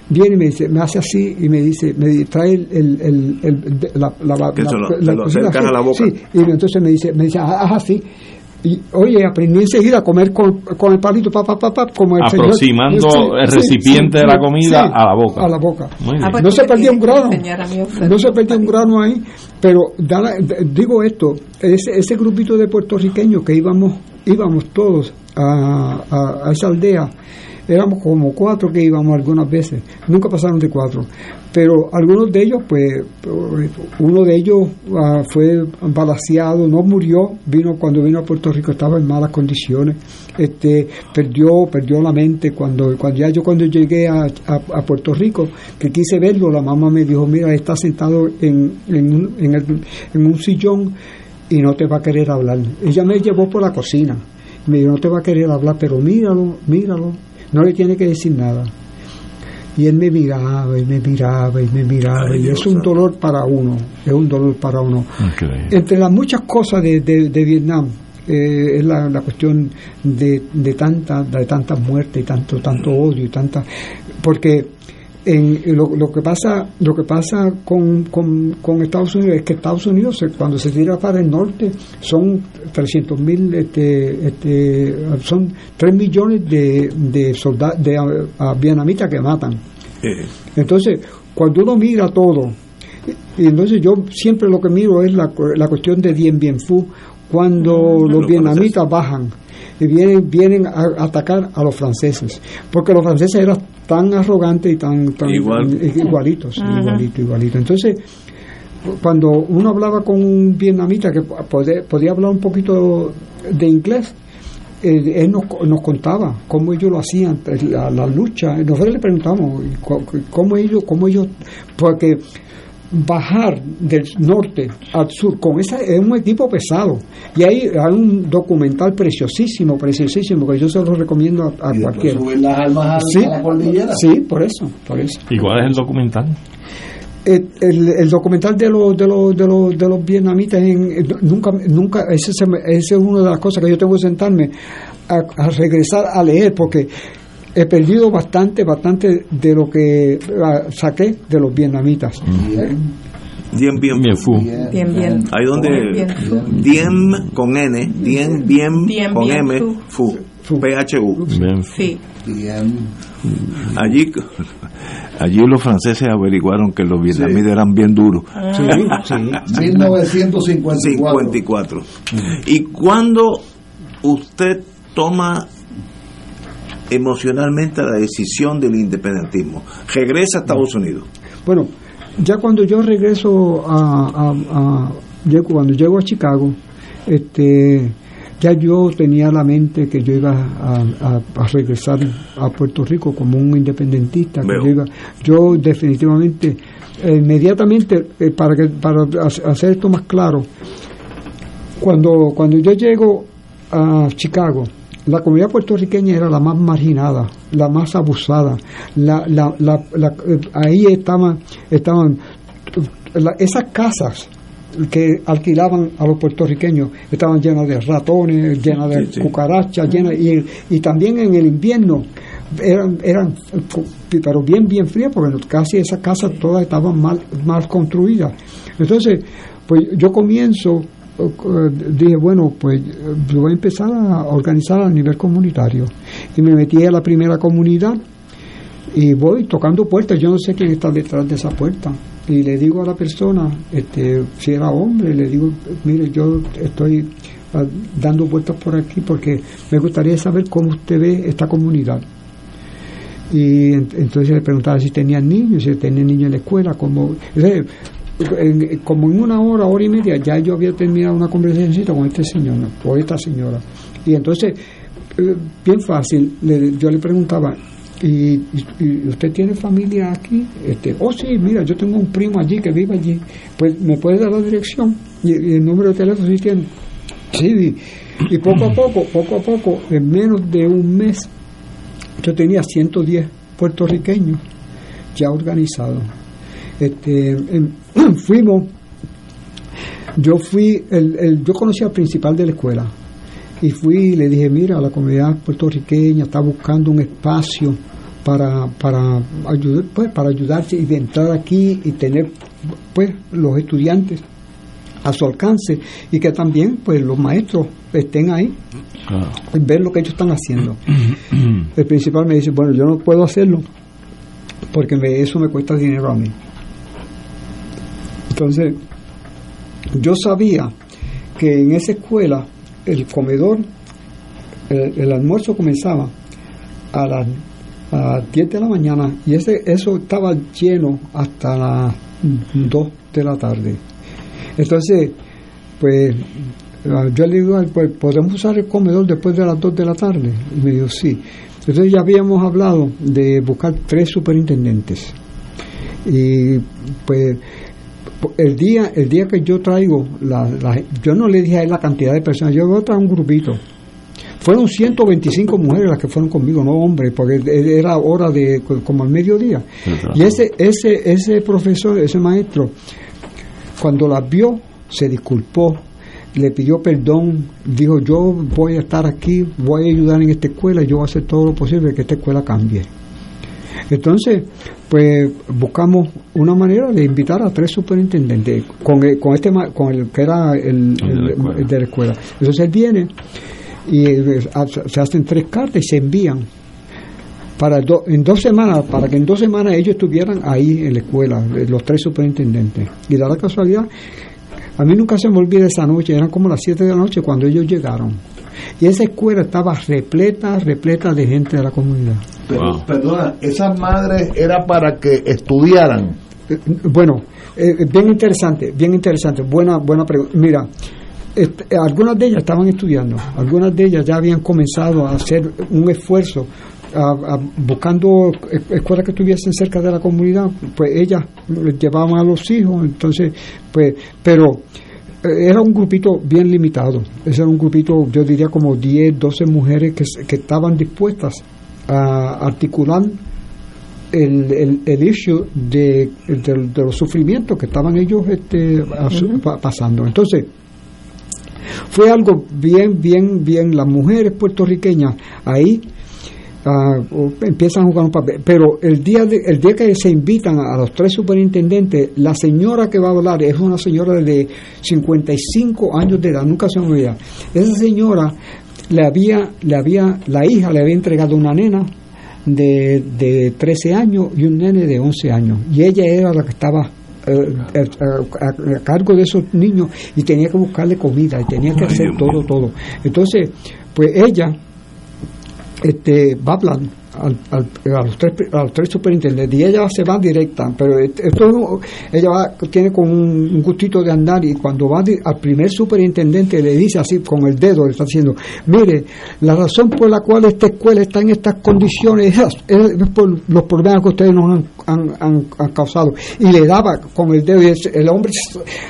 viene y me dice, me hace así y me dice, me trae el, el, el la, la, la, la, boca. Sí, y entonces me dice, me dice, haz así y oye, aprendí enseguida a comer con, con el palito, papá, papá, como el Aproximando el recipiente de la comida a la boca. A la boca. Ah, pues no se perdió un grano. No se perdió un grano ahí. Pero digo esto, ese, ese grupito de puertorriqueños que íbamos, íbamos todos a, a esa aldea, éramos como cuatro que íbamos algunas veces, nunca pasaron de cuatro, pero algunos de ellos, pues, uno de ellos ah, fue balaseado, no murió, vino cuando vino a Puerto Rico estaba en malas condiciones, este, perdió, perdió la mente cuando, cuando ya yo cuando llegué a, a, Puerto Rico, que quise verlo, la mamá me dijo, mira, está sentado en, en, en, en un sillón y no te va a querer hablar. Ella me llevó por la cocina, me dijo, no te va a querer hablar, pero míralo, míralo, no le tiene que decir nada. Y él me miraba y me miraba y me miraba y es un dolor para uno, es un dolor para uno. Entre las muchas cosas de, de, Vietnam, eh, es la, la, cuestión de, de tanta de tantas muertes y tanto tanto odio y tanta porque en, lo, lo, que pasa lo que pasa con, con, Estados Unidos es que Estados Unidos cuando se tira para el norte son 300 mil este, este, son 3 millones de, de soldados de vietnamitas que matan. Entonces cuando uno mira todo y entonces yo siempre lo que miro es la, la cuestión de Dien Bien Phu cuando los vietnamitas bajan y vienen, vienen a atacar a los franceses, porque los franceses eran tan arrogantes y tan, igualitos, igualito, igualito. Entonces, cuando uno hablaba con un vietnamita que podía, hablar un poquito de inglés, eh, él nos, nos, contaba cómo ellos lo hacían, la, la lucha. Nosotros le preguntamos cómo ellos, cómo ellos, porque bajar del norte al sur con esa es un equipo pesado. Y hay, hay un documental preciosísimo preciosísimo que yo se lo recomiendo a, cualquiera. sí, sí por eso por eso. ¿y cuál es el documental? El, el, documental de los de los de los de los vietnamitas en, nunca nunca ese, ese es una de las cosas que yo tengo que sentarme a, a regresar a leer porque he perdido bastante, bastante de lo que ah, saqué de los vietnamitas. Dien bien, bien fu. Bien, bien. Ahí donde Diem con N, Dien bien, con M, fu. PHU. Sí. Allí, allí los franceses averiguaron que los vietnamitas eran bien duros. Ah. Sí, sí. 1954. ¿Y cuando usted toma emocionalmente la decisión del independentismo. Regresa a Estados Unidos. Bueno, ya cuando yo regreso a, a, cuando llego a Chicago, este ya yo tenía la mente que yo iba a, regresar a Puerto Rico como un independentista. yo, yo, definitivamente, inmediatamente, eh, para, que, para hacer esto más claro, cuando, cuando yo llego a Chicago, la comunidad puertorriqueña era la más marginada, la más abusada. La, eh, ahí estaban, estaban esas casas que alquilaban a los puertorriqueños estaban llenas de ratones, llenas de cucarachas, llenas y, y también en el invierno eran, eran pero bien bien frías porque casi esas casas todas estaban mal, mal construidas. Entonces, pues yo comienzo dije, bueno, pues yo voy a empezar a organizar a nivel comunitario. Y me metí a la primera comunidad y voy tocando puertas. Yo no sé quién está detrás de esa puerta. Y le digo a la persona, este, si era hombre, le digo, mire, yo estoy ah, dando vueltas por aquí porque me gustaría saber cómo usted ve esta comunidad. Y entonces le preguntaba si tenían niños, si tenían niños en la escuela, como como en una hora, hora y media, ya yo había terminado una conversación con este señor o esta señora. Y entonces, eh, bien fácil, yo le preguntaba, ¿Y, usted tiene familia aquí? Este, oh, sí, mira, yo tengo un primo allí que vive allí. Pues, ¿me puede dar la dirección? Y, el número de teléfono, sí tiene. Sí, y poco a poco, poco a poco, en menos de un mes, yo tenía 110 puertorriqueños ya organizados. Este, fuimos, yo fui, el, yo conocí al principal de la escuela y fui y le dije, mira, la comunidad puertorriqueña está buscando un espacio para, para, ayudar, pues, para ayudarse y de entrar aquí y tener pues los estudiantes a su alcance y que también pues los maestros estén ahí y ver lo que ellos están haciendo. El principal me dice, bueno, yo no puedo hacerlo porque eso me cuesta dinero a mí. Entonces, yo sabía que en esa escuela el comedor, el, almuerzo comenzaba a las, 10 de la mañana y ese eso estaba lleno hasta las 2 de la tarde. Entonces, pues yo le digo, pues, ¿podemos usar el comedor después de las 2 de la tarde? Y me dijo, sí. Entonces ya habíamos hablado de buscar tres superintendentes. Y pues el día el día que yo traigo la, yo no le dije a él la cantidad de personas yo voy a traer un grupito. Fueron 125 mujeres las que fueron conmigo no hombres porque era hora de como al mediodía. Y ese ese ese profesor ese maestro cuando las vio se disculpó le pidió perdón dijo yo voy a estar aquí voy a ayudar en esta escuela yo voy a hacer todo lo posible que esta escuela cambie entonces, pues buscamos una manera de invitar a tres superintendentes con, el, con este con el que era el, de la escuela. Entonces él viene y eh, se hacen tres cartas y se envían para en dos semanas, para que en dos semanas ellos estuvieran ahí en la escuela, eh, los tres superintendentes. Y da la casualidad, a mí nunca se me olvida esa noche, eran como las siete de la noche cuando ellos llegaron. Y esa escuela estaba repleta, repleta de gente de la comunidad. Pero, Perdona, esas madres era para que estudiaran. Eh, bueno, eh, bien interesante, bien interesante. Buena, buena pregunta. Mira, este, algunas de ellas estaban estudiando, algunas de ellas ya habían comenzado a hacer un esfuerzo buscando escuelas que estuviesen cerca de la comunidad, pues ellas llevaban a los hijos, entonces, pues, pero eh, era un grupito bien limitado, ese era un grupito, yo diría como 10, 12 mujeres que, que estaban dispuestas a articular el, el, issue de, de, los sufrimientos que estaban ellos este, pasando. Entonces, fue algo bien, bien, bien, las mujeres puertorriqueñas ahí empiezan a jugar un papel. Pero el día, de, el día que se invitan a, los tres superintendentes, la señora que va a hablar es una señora de 55 años de edad, nunca se me olvida. Esa señora le había, le había, la hija le había entregado una nena de, de 13 años y un nene de 11 años. Y ella era la que estaba eh, eh, a, cargo de esos niños y tenía que buscarle comida y tenía que hacer todo, todo. Entonces, pues ella este, va hablando al, a, los tres, a los tres superintendentes y ella se va directa, pero esto ella va, tiene con un, gustito de andar y cuando va al primer superintendente le dice así con el dedo, le está diciendo, mire, la razón por la cual esta escuela está en estas condiciones es, por los problemas que ustedes nos han, han, causado. Y le daba con el dedo y el, hombre,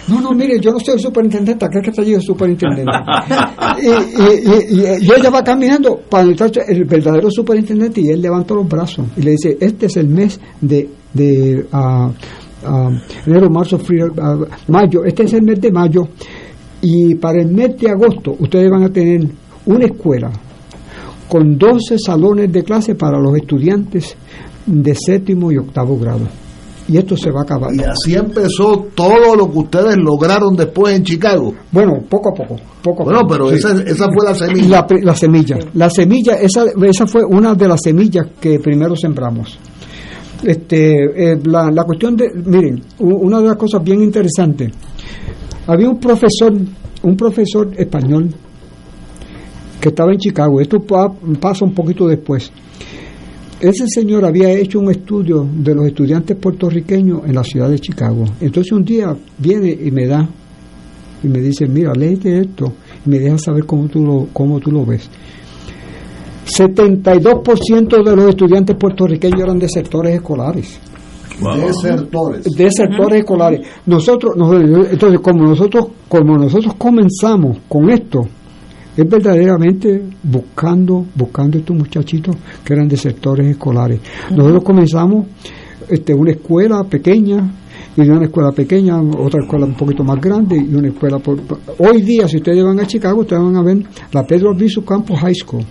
no, no, mire, yo no soy el superintendente, creo que está allí el superintendente. y, y, y, ella va caminando para el, el verdadero superintendente y él levanta los brazos y le dice, este es el mes de, de, uh, enero, marzo, frío, ah, mayo. Este es el mes de mayo. Y para el mes de agosto ustedes van a tener una escuela con 12 salones de clase para los estudiantes de séptimo y octavo grado. Y esto se va a acabar. Y así empezó todo lo que ustedes lograron después en Chicago. Bueno, poco a poco. poco a Bueno, poco, pero sí. esa, esa fue la semilla. La, semilla. La semilla, esa, esa fue una de las semillas que primero sembramos. Este, eh, la, la cuestión de, miren, una de las cosas bien interesantes, había un profesor, un profesor español que estaba en Chicago, esto pa- pasa un poquito después. Ese señor había hecho un estudio de los estudiantes puertorriqueños en la ciudad de Chicago. Entonces un día viene y me da y me dice, mira, léete esto y me deja saber cómo tú lo, cómo tú lo ves. 72% de los estudiantes puertorriqueños eran desertores escolares. Desertores. Desertores escolares. Nosotros, nosotros- entonces, como nosotros, como nosotros comenzamos con esto, es verdaderamente buscando, buscando estos muchachitos que eran desertores escolares. Nosotros comenzamos este, una escuela pequeña y de una escuela pequeña, otra escuela un poquito más grande y una escuela por- hoy día si ustedes van a Chicago ustedes van a ver la Pedro Albizu Campos High School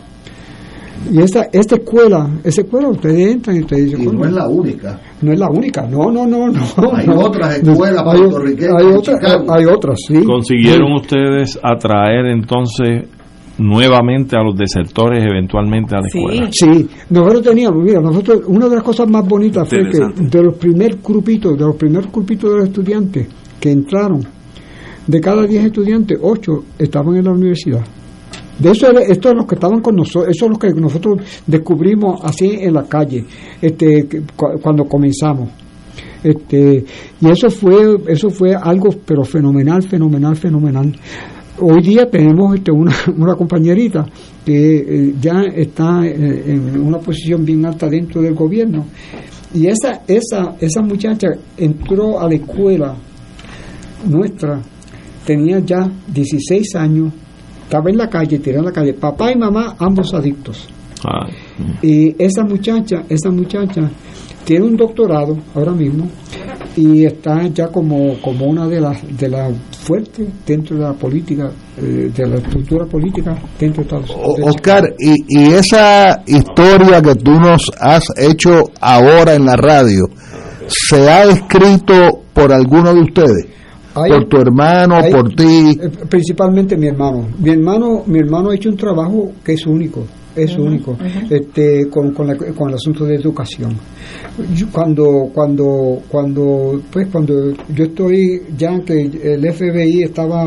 y esta esta escuela esa escuela ustedes entran y ustedes dicen Y no "Coño, es la única. no es la única, no, no, no, no. Hay no. otras escuelas Hay- puertorriqueñas Hay, otras, hay otras, sí. ¿Consiguieron ustedes atraer entonces nuevamente a los desertores eventualmente a la Sí. escuela? Sí, nosotros teníamos, mira, nosotros, una de las cosas más bonitas fue que de los primeros grupitos, de los primeros grupitos de los estudiantes que entraron, de cada 10 estudiantes, 8 estaban en la universidad. De eso, estos son los que estaban con nosotros, eso es lo que nosotros descubrimos así en la calle, este, cuando comenzamos. Este, y eso fue, eso fue algo, pero fenomenal, fenomenal, fenomenal. Hoy día tenemos este, una, una compañerita que eh, ya está eh, en una posición bien alta dentro del gobierno. Y esa, esa, esa muchacha entró a la escuela nuestra, tenía ya 16 años, estaba en la calle, tirada en la calle, papá y mamá, ambos adictos. Ah, Y esa muchacha, esa muchacha tiene un doctorado ahora mismo y está ya como, como una de las de las fuertes dentro de la política, eh, de la estructura política dentro de Estados Unidos. Oscar, y, y esa historia que tú nos has hecho ahora en la radio, ¿se ha escrito por alguno de ustedes? Hay- por tu hermano, hay- por ti. eh, principalmente mi hermano. Mi hermano, mi hermano ha hecho un trabajo que es único, es único, este, con, con, la- con el asunto de educación. Yo cuando, cuando, cuando, pues cuando yo estoy ya que el FBI estaba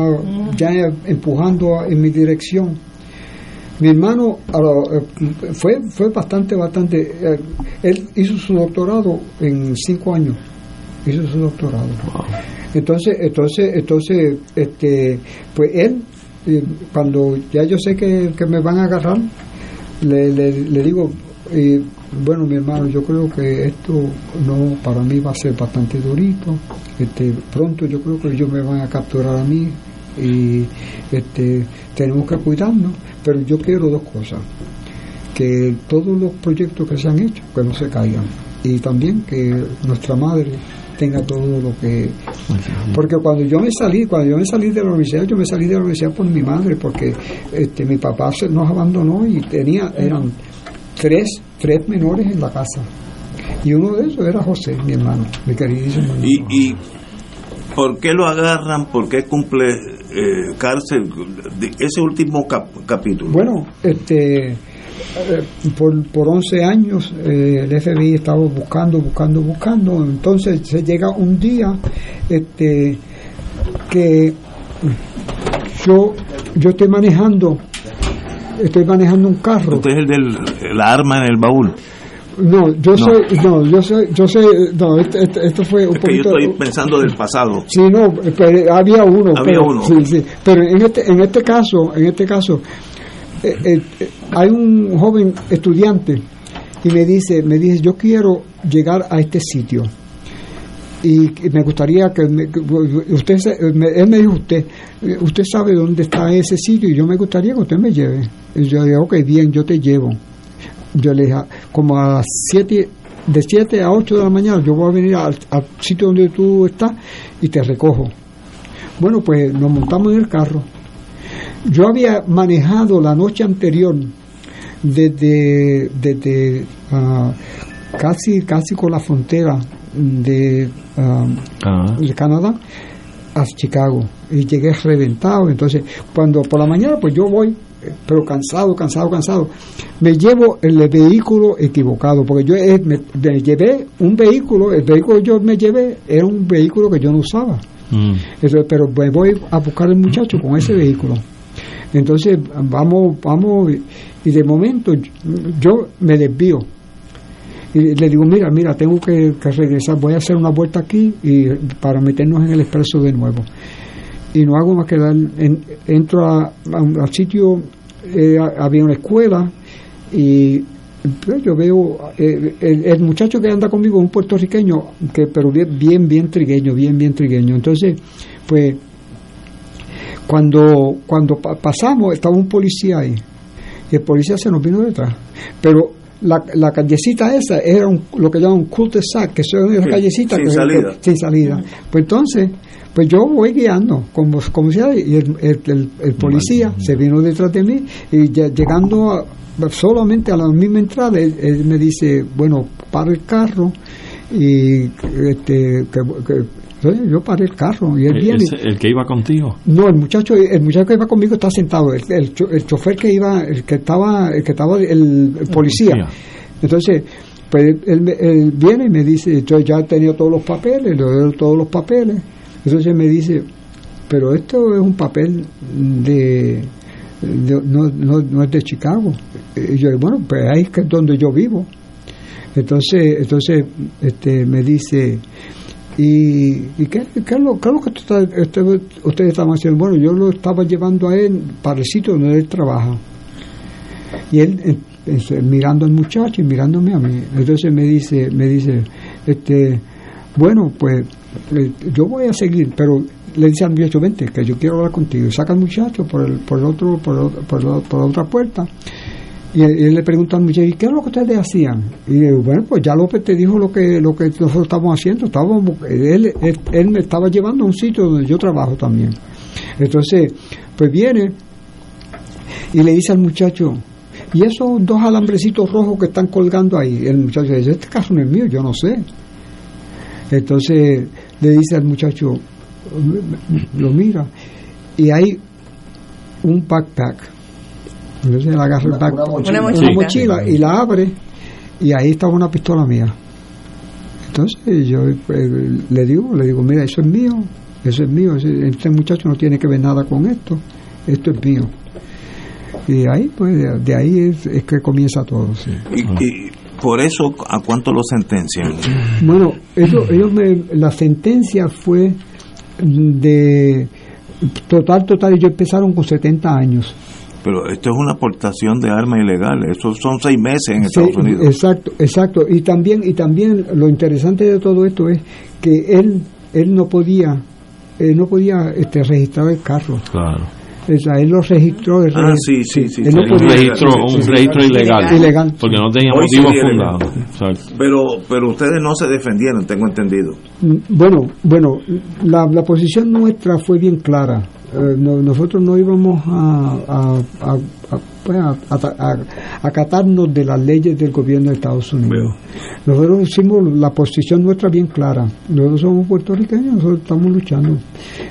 ya empujando en mi dirección. Mi hermano eh, fue, fue bastante, bastante. eh, él hizo su doctorado en cinco años. Hizo su doctorado. Entonces, entonces, entonces, este, pues él, eh, cuando ya yo sé que, que me van a agarrar, le, le, le digo, eh, bueno, mi hermano, yo creo que esto no, para mí va a ser bastante durito. Este, pronto yo creo que ellos me van a capturar a mí y este, tenemos que cuidarnos. Pero yo quiero dos cosas: que todos los proyectos que se han hecho, que no se caigan, y también que nuestra madre tenga todo lo que porque cuando yo me salí cuando yo me salí de la universidad yo me salí de la universidad por mi madre porque este mi papá se nos abandonó y tenía eran tres tres menores en la casa y uno de esos era José mi hermano mi queridísimo hermano. ¿Y, y por qué lo agarran? ¿Por qué cumple eh, cárcel? De- Ese último cap- capítulo. Bueno, este, eh, por, por 11 años eh, el FBI estaba buscando, buscando, buscando. Entonces se llega un día este, que yo, yo estoy manejando, estoy manejando un carro. Usted es el del la arma en el baúl. No, yo soy, no, yo soy, yo soy, no, esto, esto- esto fue un Es que yo estoy pensando del pasado. Sí, no, pero había uno. Había pero, uno. Sí, sí. Pero en este, en este caso, en este caso, eh, eh, eh, hay un joven estudiante y me dice, me dice, yo quiero llegar a este sitio y me gustaría que, me- que usted, se- me- él me dijo usted, eh, usted sabe dónde está ese sitio y yo me gustaría que usted me lleve. Y yo dije, ok, bien, yo te llevo. Yo le dije, como a las 7 de 7 a 8 de la mañana yo voy a venir al, al sitio donde tú estás y te recojo. Bueno, pues nos montamos en el carro. Yo había manejado la noche anterior desde, desde ah, casi, casi con la frontera de, ah, Ah. de Canadá a Chicago y llegué reventado. Entonces, cuando por la mañana, pues yo voy, pero cansado, cansado, cansado. Me llevo el vehículo equivocado, porque yo eh, me, me llevé un vehículo, el vehículo que yo me llevé era un vehículo que yo no usaba. Mm. Entonces, pero me voy a buscar al muchacho con ese vehículo. Entonces, vamos, vamos, y de momento yo me desvío. Y le digo, mira, mira, tengo que, regresar, voy a hacer una vuelta aquí y para meternos en el expreso de nuevo. Y no hago más que dar, en- entro a- al sitio, eh, había una escuela y pues, yo veo eh, el, el muchacho que anda conmigo es un puertorriqueño que pero bien bien bien trigueño bien bien trigueño entonces pues cuando cuando pa- pasamos estaba un policía ahí y el policía se nos vino detrás. Pero la, la callecita esa era un- lo que llaman un cul-de-sac que son esas Sí, callecitas sin que- salida. sin salida. Pues entonces pues yo voy guiando como, como sea y el, el, el- el policía se vino detrás de mí y ya- llegando a- solamente a la misma entrada él, él me dice bueno para el carro y este que, que- entonces yo paré el carro y él El, viene el- que iba contigo. no, el muchacho, el muchacho que iba conmigo está sentado, el, el, cho- el chofer que iba, el que estaba, el que estaba, el, el policía. Entonces, pues él, él viene y me dice, yo ya he tenido todos los papeles, le doy todos los papeles. Entonces me dice, pero esto es un papel de, de- no, no, no es de Chicago. Y yo, bueno, pues ahí es donde yo vivo. Entonces, entonces este, me dice, ¿y, y qué, qué es lo, qué es lo que estás- usted- ustedes estaban haciendo? Bueno, yo lo estaba llevando a él para el sitio donde él trabaja. Y él, mirando al muchacho y mirándome a mí, entonces me dice, me dice, este, bueno, pues eh, yo voy a seguir, pero le dice al muchacho, vente, que yo quiero hablar contigo. Y saca al muchacho por el, por el otro, por, el- por, la- por la otra puerta. Y él, le pregunta al muchacho, ¿y qué es lo que ustedes hacían? Y digo, bueno, pues ya López te dijo lo que lo que nosotros estamos haciendo. Estábamos, él, él, él me estaba llevando a un sitio donde yo trabajo también. Entonces, pues viene y le dice al muchacho, ¿y esos dos alambrecitos rojos que están colgando ahí? El muchacho dice, este caso no es mío, yo no sé. Entonces le dice al muchacho, lo mira, y hay un backpack. Entonces él agarra el backpack, mochila. Una una mochila. y la abre, y ahí estaba una pistola mía. Entonces yo pues, le digo, le digo, mira, eso es mío, eso es mío, ese- este muchacho no tiene que ver nada con esto, esto es mío. Y de ahí, pues, de, de ahí es, es que comienza todo. sí. Y, y por eso, ¿a cuánto lo sentencian? Bueno, ellos, ellos me, la sentencia fue de total, total, ellos empezaron con 70 años. Pero esto es una aportación de armas ilegales. Eso son seis meses en Sí, Estados Unidos. exacto, exacto. Y también, y también lo interesante de todo esto es que él, él no podía, él no podía este, registrar el carro. Claro. O sea, él lo registró. él Ah, sí, sí, sí. él no un registro, sí, un sí, registro ilegal. Ilegal. Porque no tenía Hoy fundados. Exacto. Pero, pero ustedes no se defendieron, tengo entendido. Mm, Bueno, bueno, la, la posición nuestra fue bien clara. Eh, no- nosotros no íbamos a, a, a, a- pues, a- acatarnos de las leyes del gobierno de Estados Unidos. Nosotros hicimos la posición nuestra bien clara. Nosotros somos puertorriqueños, nosotros estamos luchando.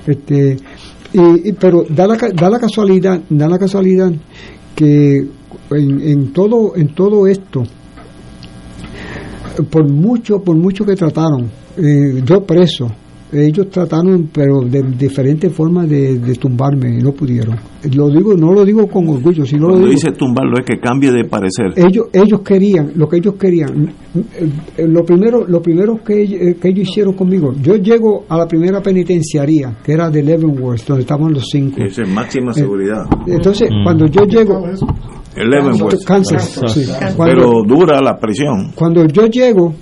Este, y, y- pero da la, da la casualidad, da la casualidad que en, en todo en todo esto por mucho por mucho que trataron eh, yo preso ellos trataron pero de diferentes formas de, de tumbarme y no pudieron lo digo no lo digo con orgullo sino lo Cuando digo dice tumbarlo es que cambie de parecer. ellos ellos querían lo que ellos querían eh, lo primero lo primero que, eh, que ellos hicieron conmigo yo llego a la primera penitenciaría que era de Leavenworth donde estaban los cinco Esa es máxima seguridad. entonces Mm. cuando yo llego El Leavenworth. Kansas, sí. Pero Cuando- dura la prisión. cuando yo llego,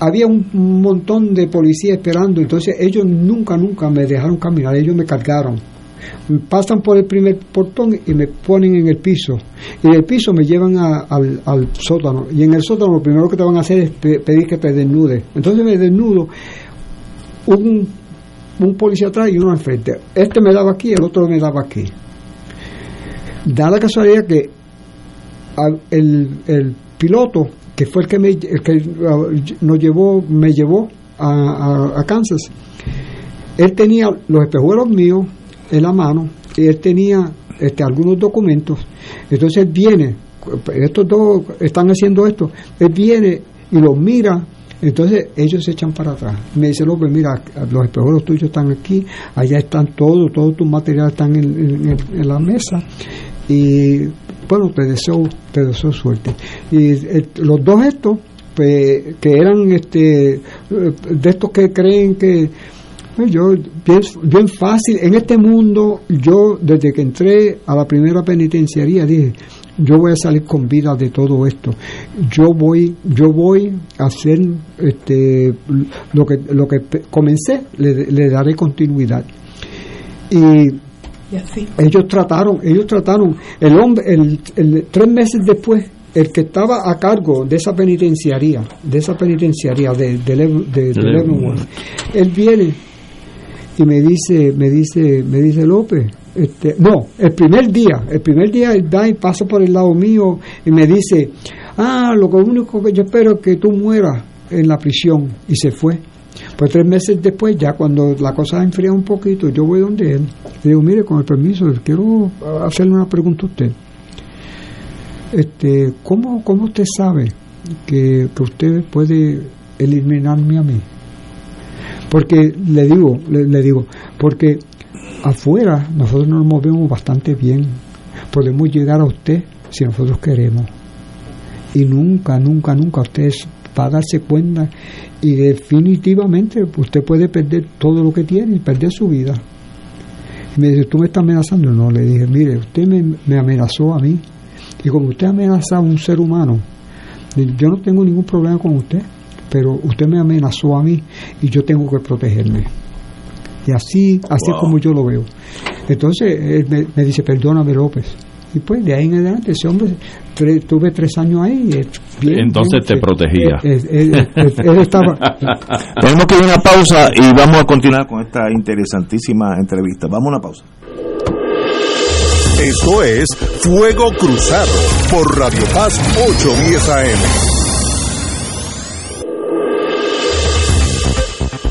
había un montón de policías esperando, entonces ellos nunca, nunca me dejaron caminar, ellos me cargaron. pasan por el primer portón y me ponen en el piso. Y del piso me llevan al, sótano. Y en el sótano lo primero que te van a hacer es pedir que te desnude. Entonces me desnudo. Un, un policía atrás y uno al frente. Este me daba aquí, el otro me daba aquí. Da la casualidad que el, el piloto, que fue el que, me, el que nos llevó, me llevó a, Kansas, él tenía los espejuelos míos en la mano y él tenía este, algunos documentos. Entonces él viene, estos dos están haciendo esto, él viene y los mira. Entonces ellos se echan para atrás. Me dice López, mira, los espejuelos tuyos están aquí, allá están todos, todos tus materiales están en, la mesa. Y bueno, te deseo, te deseo suerte. Y los dos estos, pues, que eran este, de estos que creen que pues yo, bien, bien fácil, en este mundo, yo desde que entré a la primera penitenciaría dije, yo voy a salir con vida de todo esto. Yo voy, yo voy a hacer este, lo que lo que comencé, le, daré continuidad. Y, ellos trataron, ellos trataron, el hombre, el, tres meses después, el que estaba a cargo de esa penitenciaría, de esa penitenciaría de, de, él viene y me dice, me dice, me dice López, este, no, el primer día, el primer día él da y pasa por el lado mío y me dice, ah, lo único que yo espero es que tú mueras en la prisión y se fue. Pues tres meses después, ya cuando la cosa enfría un poquito, yo voy donde él. Le digo, mire, con el permiso, quiero hacerle una pregunta a usted. Este, ¿cómo, cómo usted sabe que, que usted puede eliminarme a mí? Porque le digo, le, digo, porque afuera nosotros nos movemos bastante bien. Podemos llegar a usted si nosotros queremos. Y nunca, nunca, nunca usted va a darse cuenta y definitivamente usted puede perder todo lo que tiene y perder su vida. Y me dice, ¿tú me estás amenazando? No, le dije, mire, usted me, me amenazó a mí. Y como usted amenaza a un ser humano, yo no tengo ningún problema con usted pero usted me amenazó a mí y yo tengo que protegerme. Y así, así como yo lo veo. Entonces él me, dice, perdóname López. Y pues de ahí en adelante, ese hombre, tuve tres años ahí. Entonces te protegía. Él, estaba. Tenemos que ir a una pausa y vamos a continuar con esta interesantísima entrevista. Vamos a una pausa. Esto es Fuego Cruzado por Radio Paz 810 AM.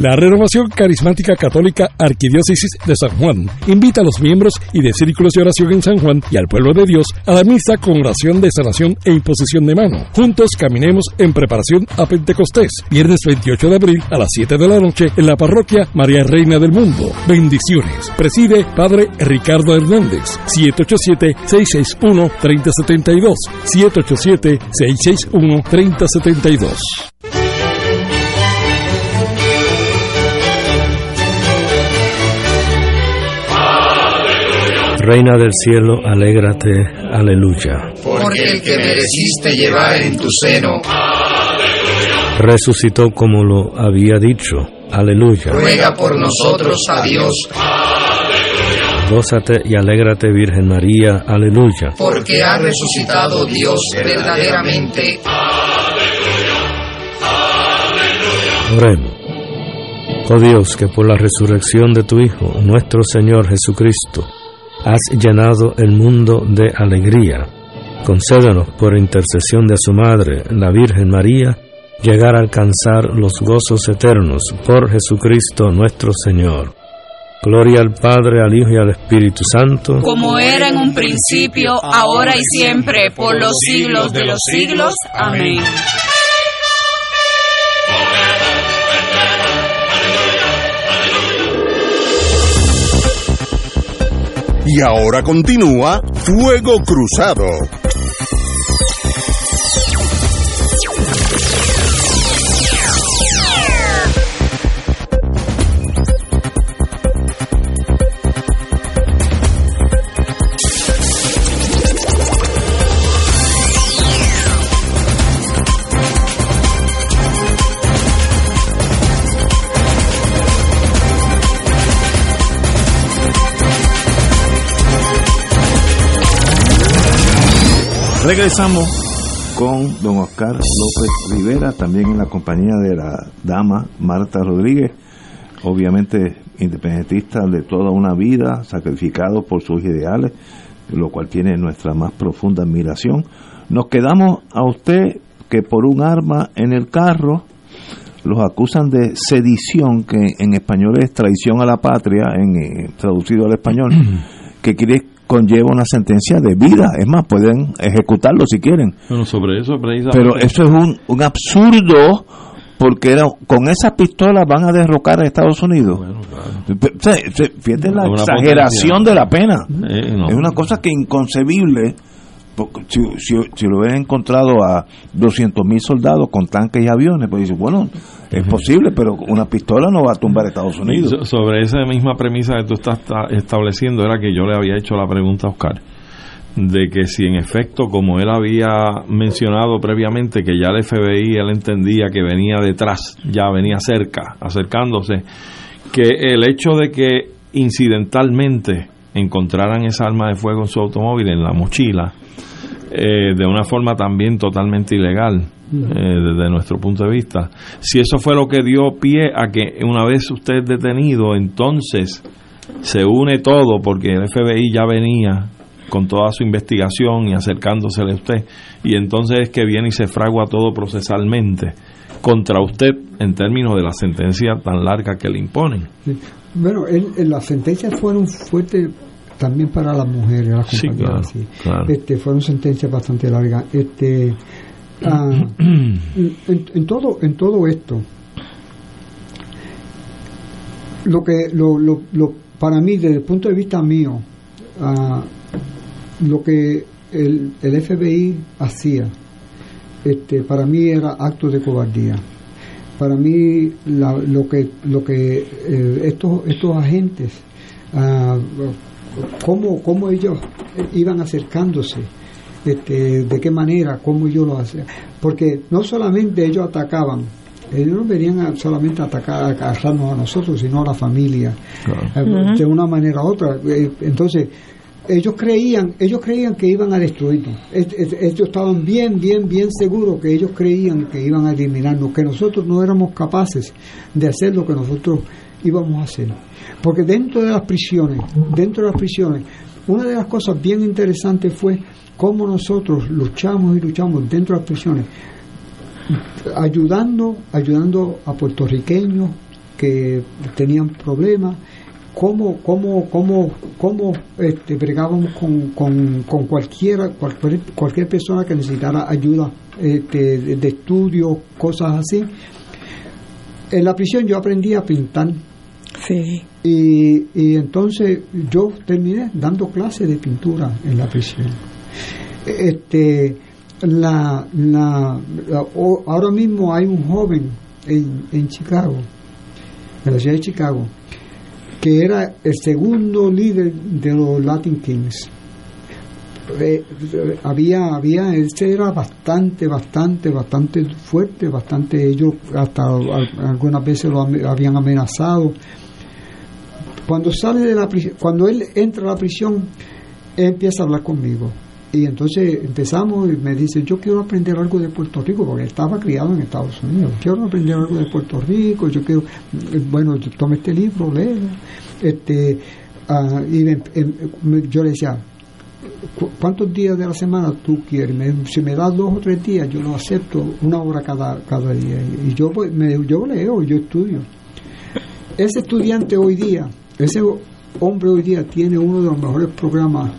La Renovación Carismática Católica Arquidiócesis de San Juan invita a los miembros y de círculos de oración en San Juan y al pueblo de Dios a la misa con oración de sanación e imposición de mano. Juntos caminemos en preparación a Pentecostés, viernes 28 de abril a las 7 de la noche en la parroquia María Reina del Mundo. Bendiciones. Preside Padre Ricardo Hernández, 787-661-3072. 787-661-3072. Reina del cielo, alégrate, aleluya. Porque el que mereciste llevar en tu seno, resucitó como lo había dicho, aleluya. Ruega por nosotros a Dios. Gózate y alégrate, Virgen María, aleluya. Porque ha resucitado Dios verdaderamente. Oremos. Oh Dios, que por la resurrección de tu Hijo, nuestro Señor Jesucristo, has llenado el mundo de alegría. Concédenos, por intercesión de su Madre, la Virgen María, llegar a alcanzar los gozos eternos por Jesucristo nuestro Señor. Gloria al Padre, al Hijo y al Espíritu Santo, como era en un principio, ahora y siempre, por los siglos de los siglos. Amén. Y ahora continúa Fuego Cruzado. Regresamos con don Oscar López Rivera, también en la compañía de la dama Marta Rodríguez, obviamente independentista de toda una vida, sacrificado por sus ideales, lo cual tiene nuestra más profunda admiración. Nos quedamos a usted que por un arma en el carro los acusan de sedición, que en español es traición a la patria, en eh, traducido al español, que quiere conlleva una sentencia de vida. Es más, pueden ejecutarlo si quieren. Bueno, sobre eso Pero eso es un, un absurdo porque era, con esa pistola van a derrocar a Estados Unidos. Fíjate la exageración de la pena. Eh, es una cosa que inconcebible si, si, lo hubieran encontrado a 200 mil soldados con tanques y aviones, pues dice, bueno, es posible, pero una pistola no va a tumbar a Estados Unidos. sobre esa misma premisa que tú estás estableciendo, era que yo le había hecho la pregunta a Oscar, de que si en efecto, como él había mencionado previamente, que ya el FBI, él entendía que venía detrás, ya venía cerca, acercándose, que el hecho de que incidentalmente encontraran esa arma de fuego en su automóvil, en la mochila, eh, de una forma también totalmente ilegal eh, desde nuestro punto de vista. Si eso fue lo que dio pie a que una vez usted es detenido, entonces se une todo porque el FBI ya venía con toda su investigación y acercándosele a usted y entonces es que viene y se fragua todo procesalmente contra usted en términos de la sentencia tan larga que le imponen. Bueno, las sentencias fueron fuertes también para las mujeres, las compañeras. Este, fueron sentencias bastante largas. Este, ah, en, todo, en todo esto, lo que, lo, lo, para mí, desde el punto de vista mío, ah, lo que el, el FBI hacía, este, para mí era acto de cobardía para mí lo que lo que eh, estos estos agentes ah, cómo, cómo ellos iban acercándose, este, de qué manera, cómo ellos lo hacían. Porque no solamente ellos atacaban, ellos no venían solamente a atacar, a agarrarnos a nosotros, sino a la familia, eh, de una manera u otra. Eh, entonces, ellos creían, ellos creían que iban a destruirnos. Ellos estaban bien, bien, bien seguros que ellos creían que iban a eliminarnos, que nosotros no éramos capaces de hacer lo que nosotros íbamos a hacer. Porque dentro de las prisiones, dentro de las prisiones, una de las cosas bien interesantes fue cómo nosotros luchamos y luchamos dentro de las prisiones, ayudando, ayudando a puertorriqueños que tenían problemas, cómo, cómo, cómo, cómo este, bregábamos con, con, con cualquiera, cualquier, cualquier persona que necesitara ayuda este, de estudio, cosas así. En la prisión yo aprendí a pintar Sí. Y, y entonces yo terminé dando clases de pintura en la prisión. Este, la, la, ahora mismo hay un joven en, en Chicago, en la ciudad de Chicago, que era el segundo líder de los Latin Kings. Eh, había, había, este era bastante, bastante, bastante fuerte, bastante, ellos hasta algunas veces lo habían amenazado cuando sale de la cuando él entra a la prisión, él empieza a hablar conmigo. Y entonces empezamos y me dice, yo quiero aprender algo de Puerto Rico, porque estaba criado en Estados Unidos. Quiero aprender algo de Puerto Rico, yo quiero, bueno, tome este libro, léelo. Este, ah, y yo le decía, ¿cuántos días de la semana tú quieres? si me das dos o tres días, yo lo acepto, una hora cada, cada día. Y yo, me, yo leo, yo estudio. Ese estudiante hoy día ese hombre hoy día tiene uno de los mejores programas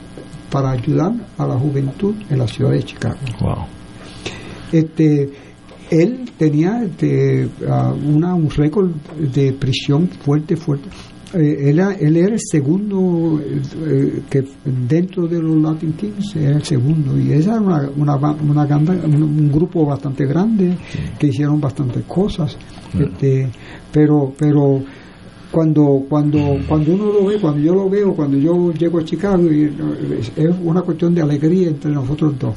para ayudar a la juventud en la ciudad de Chicago. Este, él tenía este, una, un récord de prisión fuerte, fuerte. Eh, él, él, era el segundo eh, que dentro de los Latin Kings era el segundo. Y esa era una, una, una un, grupo bastante grande que hicieron bastantes cosas este, pero pero cuando cuando cuando uno lo ve, cuando yo lo veo, cuando yo llego a Chicago, y, es una cuestión de alegría entre nosotros dos.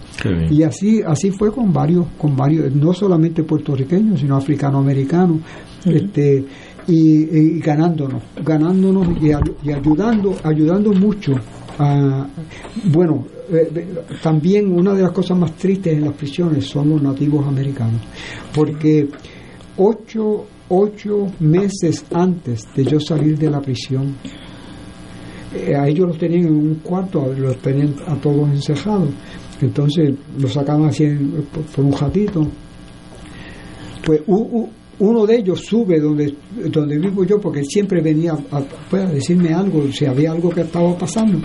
Y así así fue con varios con varios, no solamente puertorriqueños, sino africanoamericanos, este y, ganándonos, ganándonos y, ayudando ayudando mucho Ah, bueno, eh, también una de las cosas más tristes en las prisiones son los nativos americanos, porque ocho, ocho meses antes de yo salir de la prisión, eh, a ellos los tenían en un cuarto, los tenían a todos encerrados. Entonces los sacaban así por, por un ratito. Pues u- u- uno de ellos sube donde, donde vivo yo, porque él siempre venía a, a decirme algo, si había algo que estaba pasando.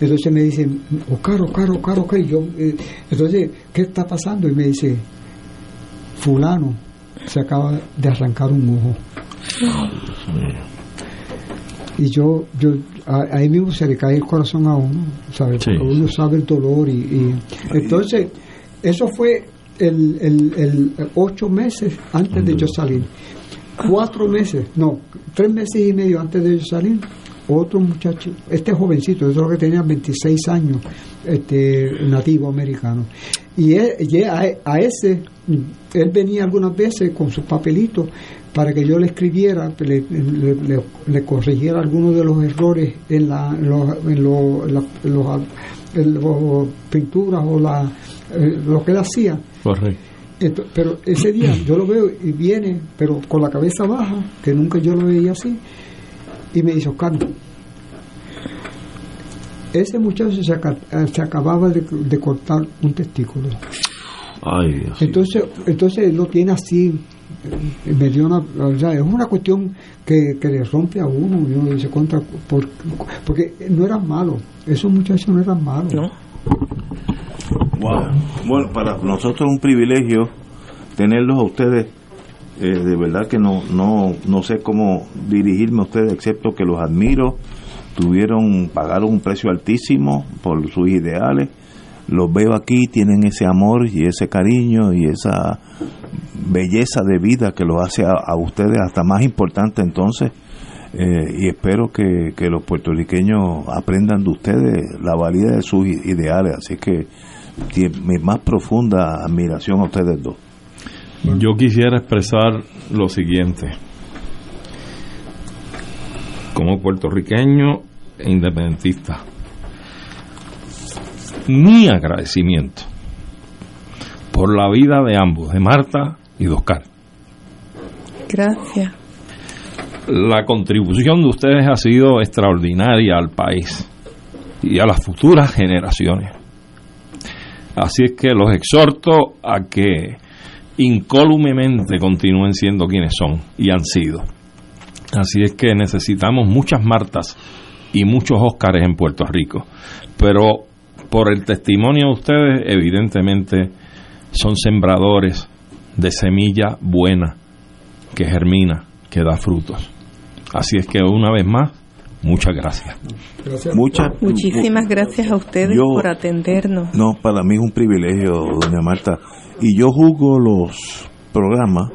Entonces me dice, Oscar, Oscar, Oscar, Oscar. Y yo, eh, entonces, ¿qué está pasando? Y me dice, fulano se acaba de arrancar un ojo. Y yo, yo a- ahí mismo se le cae el corazón a uno, ¿sabes? Sí. Porque uno sabe el dolor y, y- entonces eso fue el, el, el ocho meses antes de yo salir, cuatro meses, no, tres meses y medio antes de yo salir, otro muchacho, este jovencito, yo creo que tenía 26 años, este nativo americano, y, él- y a, a ese, él venía algunas veces con sus papelitos para que yo le escribiera, le, le- le- le corrigiera algunos de los errores en la, en los, en los, en la- en los- en los pinturas o la, eh, lo que él hacía. Correcto. Pero ese día yo lo veo y viene, pero con la cabeza baja, que nunca yo lo veía así, y me dice, Oscar, ese muchacho se, aca- se acababa de, de cortar un testículo. Ay, Dios. Entonces, entonces él lo tiene así, eh, me dio una, o sea, es una cuestión que, que le rompe a uno, y uno dice contra, por- porque no eran malos, esos muchachos no eran malos. Wow. Bueno, para nosotros es un privilegio tenerlos a ustedes. Eh, de verdad que no, no, no sé cómo dirigirme a ustedes, excepto que los admiro. Tuvieron, pagaron un precio altísimo por sus ideales. Los veo aquí, tienen ese amor y ese cariño y esa belleza de vida que los hace a, ustedes hasta más importante entonces. Eh, y espero que, los puertorriqueños aprendan de ustedes la valía de sus ideales. Así que mi más profunda admiración a ustedes dos. Yo quisiera expresar lo siguiente. Como puertorriqueño e independentista, mi agradecimiento por la vida de ambos, de Marta y de Oscar. Gracias. La contribución de ustedes ha sido extraordinaria al país y a las futuras generaciones. Así es que los exhorto a que incólumemente continúen siendo quienes son y han sido. Así es que necesitamos muchas Martas y muchos Óscares en Puerto Rico. Pero por el testimonio de ustedes, evidentemente son sembradores de semilla buena que germina, que da frutos. Así es que una vez más, muchas gracias. Muchas, Muchísimas gracias a ustedes Yo- por atendernos. No, para mí es un privilegio, doña Marta. Y yo juzgo los programas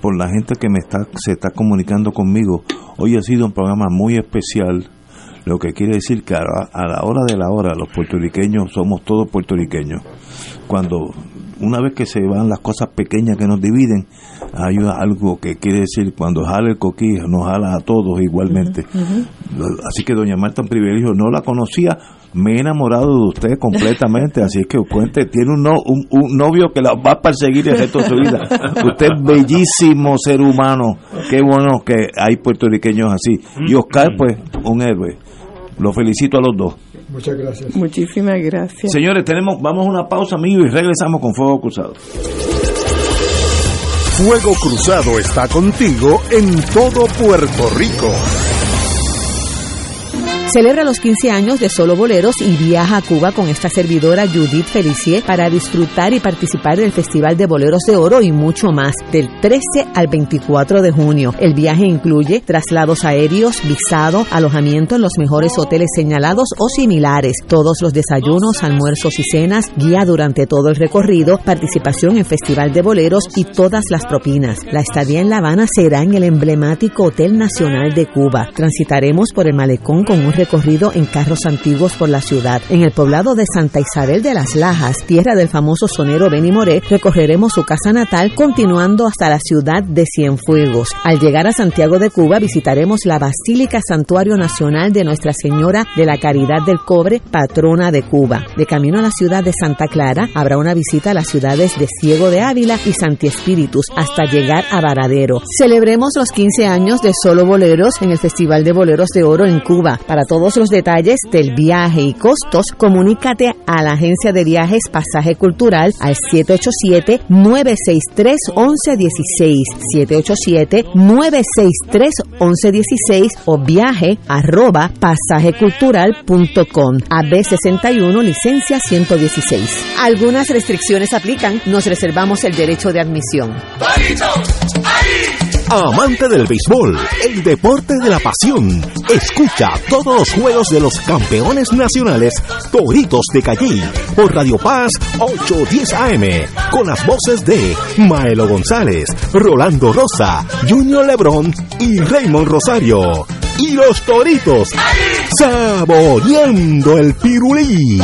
por la gente que me está se está comunicando conmigo. Hoy ha sido un programa muy especial, lo que quiere decir que a la, a la hora de la hora los puertorriqueños somos todos puertorriqueños. Cuando una vez que se van las cosas pequeñas que nos dividen, hay algo que quiere decir cuando jala el coquí nos jala a todos igualmente. Así que doña Marta, un privilegio, no la conocía, me he enamorado de usted completamente, así que cuente, tiene un, no- un, un novio que la va a perseguir el resto de su vida. Usted es bellísimo ser humano, qué bueno que hay puertorriqueños así. Y Oscar, pues, un héroe. Lo felicito a los dos. Muchas gracias. Muchísimas gracias. Señores, tenemos, vamos a una pausa, amigos, y regresamos con Fuego Cruzado. Fuego Cruzado está contigo en todo Puerto Rico. Celebra los 15 años de Solo Boleros y viaja a Cuba con esta servidora Judith Felicier para disfrutar y participar del Festival de Boleros de Oro y mucho más del 13 al 24 de junio. El viaje incluye traslados aéreos, visado, alojamiento en los mejores hoteles señalados o similares, todos los desayunos, almuerzos y cenas, guía durante todo el recorrido, participación en Festival de Boleros y todas las propinas. La estadía en La Habana será en el emblemático Hotel Nacional de Cuba. Transitaremos por el malecón con un recorrido en carros antiguos por la ciudad. En el poblado de Santa Isabel de las Lajas, tierra del famoso sonero Benny Moré, recorreremos su casa natal continuando hasta la ciudad de Cienfuegos. Al llegar a Santiago de Cuba visitaremos la Basílica Santuario Nacional de Nuestra Señora de la Caridad del Cobre, patrona de Cuba. De camino a la ciudad de Santa Clara habrá una visita a las ciudades de Ciego de Ávila y Santi Espíritus hasta llegar a Varadero. Celebremos los 15 años de Solo Boleros en el Festival de Boleros de Oro en Cuba. Para todos los detalles del viaje y costos, comunícate a la agencia de viajes Pasaje Cultural al 787-963-1116. 787-963-1116 o viaje arroba pasajecultural.com. AB61, licencia 116. Algunas restricciones aplican. Nos reservamos el derecho de admisión. Amante del béisbol, el deporte de la pasión. Escucha todos los juegos de los campeones nacionales Toritos de Calle por Radio Paz 810 AM con las voces de Maelo González, Rolando Rosa, Junior Lebrón y Raymond Rosario. Y los Toritos saboreando el pirulí.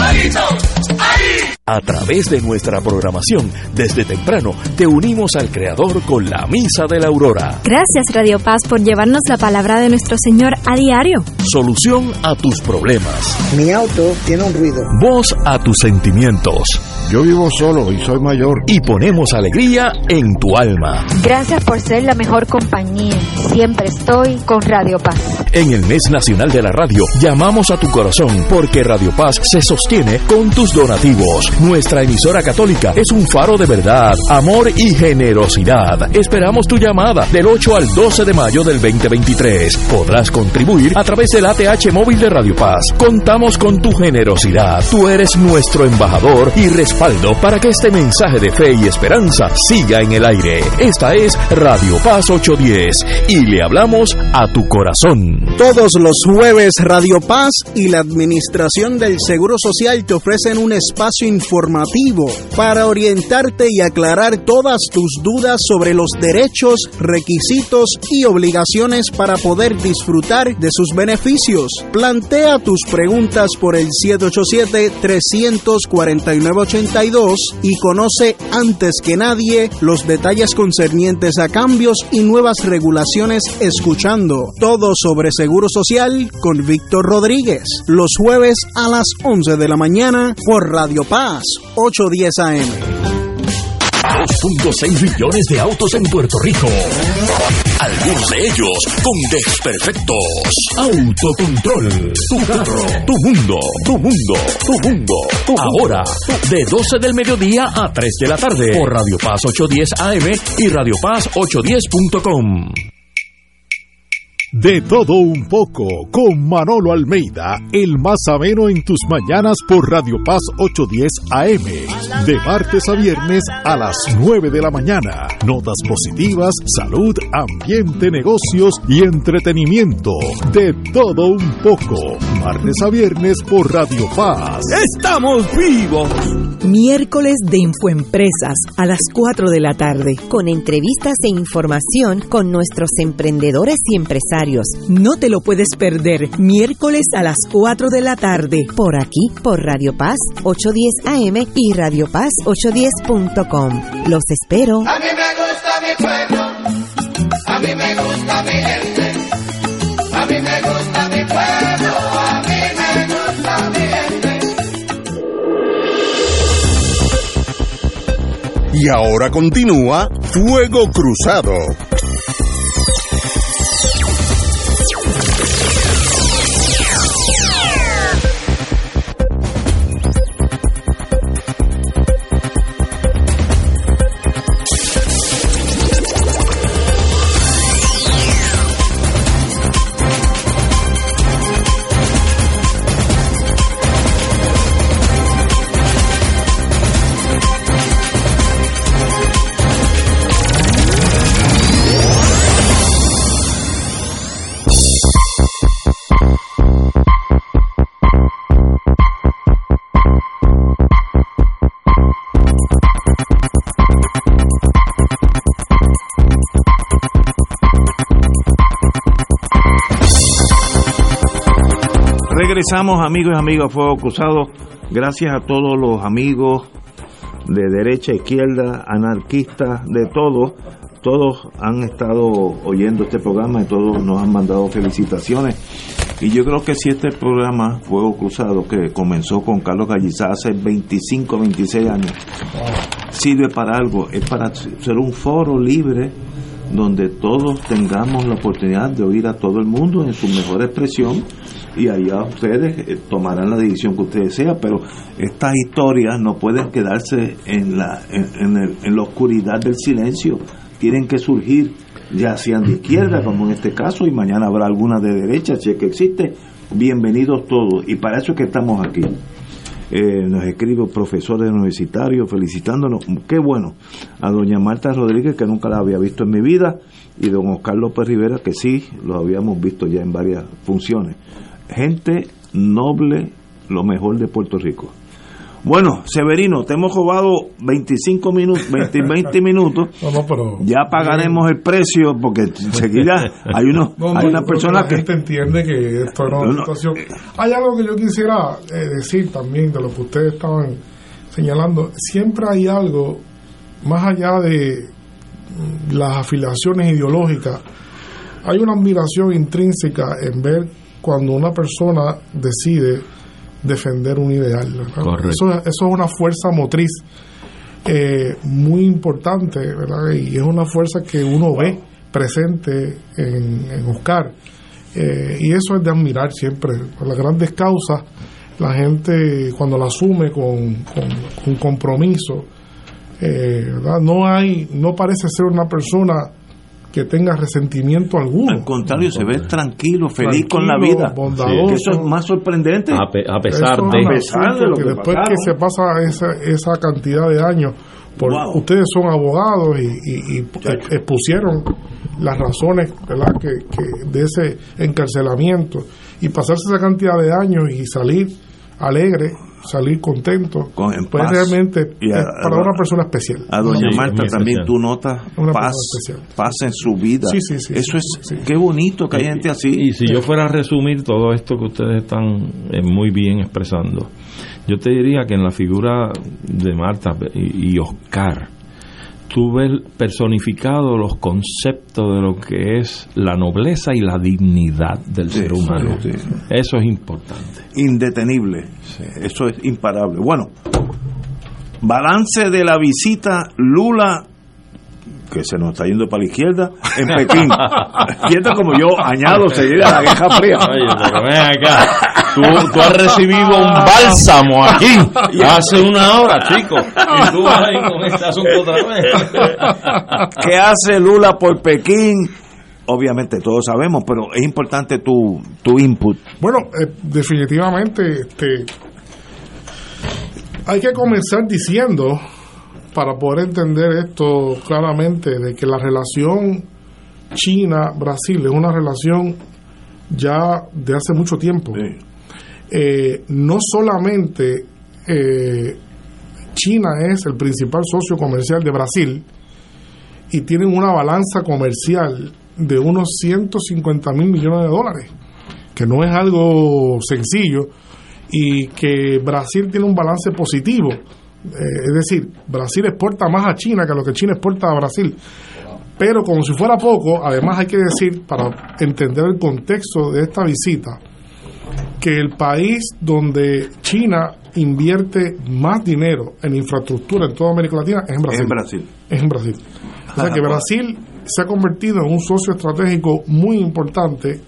A través de nuestra programación, desde temprano, te unimos al Creador con la Misa de la Aurora. Gracias Radio Paz por llevarnos la palabra de nuestro Señor a diario. Solución a tus problemas. Mi auto tiene un ruido. Voz a tus sentimientos. Yo vivo solo y soy mayor. Y ponemos alegría en tu alma. Gracias por ser la mejor compañía. Siempre estoy con Radio Paz. En el mes nacional de la radio, llamamos a tu corazón porque Radio Paz se sostiene con tus donativos. Nuestra emisora católica es un faro de verdad, amor y generosidad. Esperamos tu llamada del 8 al 12 de mayo del 2023. Podrás contribuir a través del ATH móvil de Radio Paz. Contamos con tu generosidad. Tú eres nuestro embajador y respaldo para que este mensaje de fe y esperanza siga en el aire. Esta es Radio Paz 810 y le hablamos a tu corazón. Todos los jueves Radio Paz y la Administración del Seguro Social te ofrecen un espacio informativo para orientarte y aclarar todas tus dudas sobre los derechos, requisitos y obligaciones para poder disfrutar de sus beneficios. Plantea tus preguntas por el 787-349-82 y conoce antes que nadie los detalles concernientes a cambios y nuevas regulaciones escuchando todo sobre seguro social con Víctor Rodríguez los jueves a las 11 de la mañana por Radio Paz 810 AM. 2.6 millones de autos en Puerto Rico. Algunos de ellos con desperfectos. Autocontrol. Tu carro. Tu mundo. Tu mundo. Tu mundo. Ahora, de 12 del mediodía a 3 de la tarde. Por Radio Paz 810 AM y Radio Paz 810.com. De todo un poco, con Manolo Almeida, el más ameno en tus mañanas por Radio Paz 810 AM, de martes a viernes a las 9 de la mañana. Notas positivas, salud, ambiente, negocios y entretenimiento. De todo un poco, martes a viernes por Radio Paz. ¡Estamos vivos! Miércoles de Infoempresas a las 4 de la tarde. Con entrevistas e información con nuestros emprendedores y empresarios. No te lo puedes perder. Miércoles a las 4 de la tarde. Por aquí, por Radio Paz 810 AM y Radio Paz 810.com. Los espero. A mí me gusta mi pueblo. A mí me gusta mi gente. A mí me gusta mi pueblo. A mí me gusta mi gente. Y ahora continúa Fuego Cruzado. Regresamos, amigos y amigas, Fuego Cruzado. Gracias a todos los amigos de derecha, izquierda, anarquistas, de todos. Todos han estado oyendo este programa y todos nos han mandado felicitaciones. Y yo creo que si este programa, Fuego Cruzado, que comenzó con Carlos Gallizá hace 25, 26 años, sirve para algo, es para ser un foro libre donde todos tengamos la oportunidad de oír a todo el mundo en su mejor expresión y allá ustedes eh, tomarán la decisión que ustedes desean, pero estas historias no pueden quedarse en la, en, en el- en la oscuridad del silencio, tienen que surgir, ya sean de izquierda, como en este caso, y mañana habrá alguna de derecha, si es que existe, bienvenidos todos, y para eso es que estamos aquí. Eh, nos escribe profesores universitarios felicitándonos, qué bueno, a doña Marta Rodríguez que nunca la había visto en mi vida y don Oscar López Rivera que sí, lo habíamos visto ya en varias funciones. Gente noble, lo mejor de Puerto Rico. Bueno, Severino, te hemos robado 25 minutos, 20, 20 minutos. No, no, pero- ya pagaremos el precio porque enseguida hay unos, No, no, hay una persona la que gente entiende que esto era una situación. Hay algo que yo quisiera eh, decir también de lo que ustedes estaban señalando. Siempre hay algo más allá de mm, las afiliaciones ideológicas. Hay una admiración intrínseca en ver cuando una persona decide defender un ideal. Eso, eso es una fuerza motriz eh, muy importante, ¿verdad? Y es una fuerza que uno ve presente en, en Oscar. Eh, y eso es de admirar siempre. Las grandes causas, la gente cuando la asume con, con, con compromiso, eh, ¿verdad? No hay, no parece ser una persona que tenga resentimiento alguno. al contrario se ve tranquilo, feliz con la vida. bondadoso. Eso es más sorprendente. A, pe- a pesar de... A pesar de lo que que después pasaron. que se pasa esa, esa cantidad de años, por, Wow. ustedes son abogados y, y- y ex- expusieron las razones ¿verdad? Que, que de ese encarcelamiento y pasarse esa cantidad de años y salir alegre, salir contento, Con- en pues paz. realmente Y a- es para a- una persona especial. A doña Marta también especial. tú notas Una paz, en su vida. Sí, sí, sí, Eso sí, es, qué bonito que hay gente así. Y si yo fuera a resumir todo esto que ustedes están eh, muy bien expresando, yo te diría que en la figura de Marta y, y Oscar, tú ves personificado los conceptos de lo que es la nobleza y la dignidad del Sí, ser humano. sí, sí. Eso es importante. Indetenible. Eso es imparable. Bueno, balance de la visita Lula que se nos está yendo para la izquierda en Pekín. Izquierda como yo añado seguida a la Guerra Fría. Oye, pero ven acá. Tú, tú has recibido un bálsamo aquí hace una hora, chico. Y tú vas ahí con este asunto otra vez. ¿Qué hace Lula por Pekín? Obviamente todos sabemos, pero es importante tu, tu input. Bueno, eh, definitivamente este, hay que comenzar diciendo, para poder entender esto claramente, de que la relación China-Brasil es una relación ya de hace mucho tiempo. Eh, no solamente eh, China es el principal socio comercial de Brasil y tienen una balanza comercial de unos 150 mil millones de dólares que no es algo sencillo y que Brasil tiene un balance positivo. Eh, es decir, Brasil exporta más a China que lo que China exporta a Brasil. Pero como si fuera poco, además hay que decir, para entender el contexto de esta visita, que el país donde China invierte más dinero en infraestructura en toda América Latina es en Brasil. Es en Brasil. Es en Brasil. O sea que Brasil se ha convertido en un socio estratégico muy importante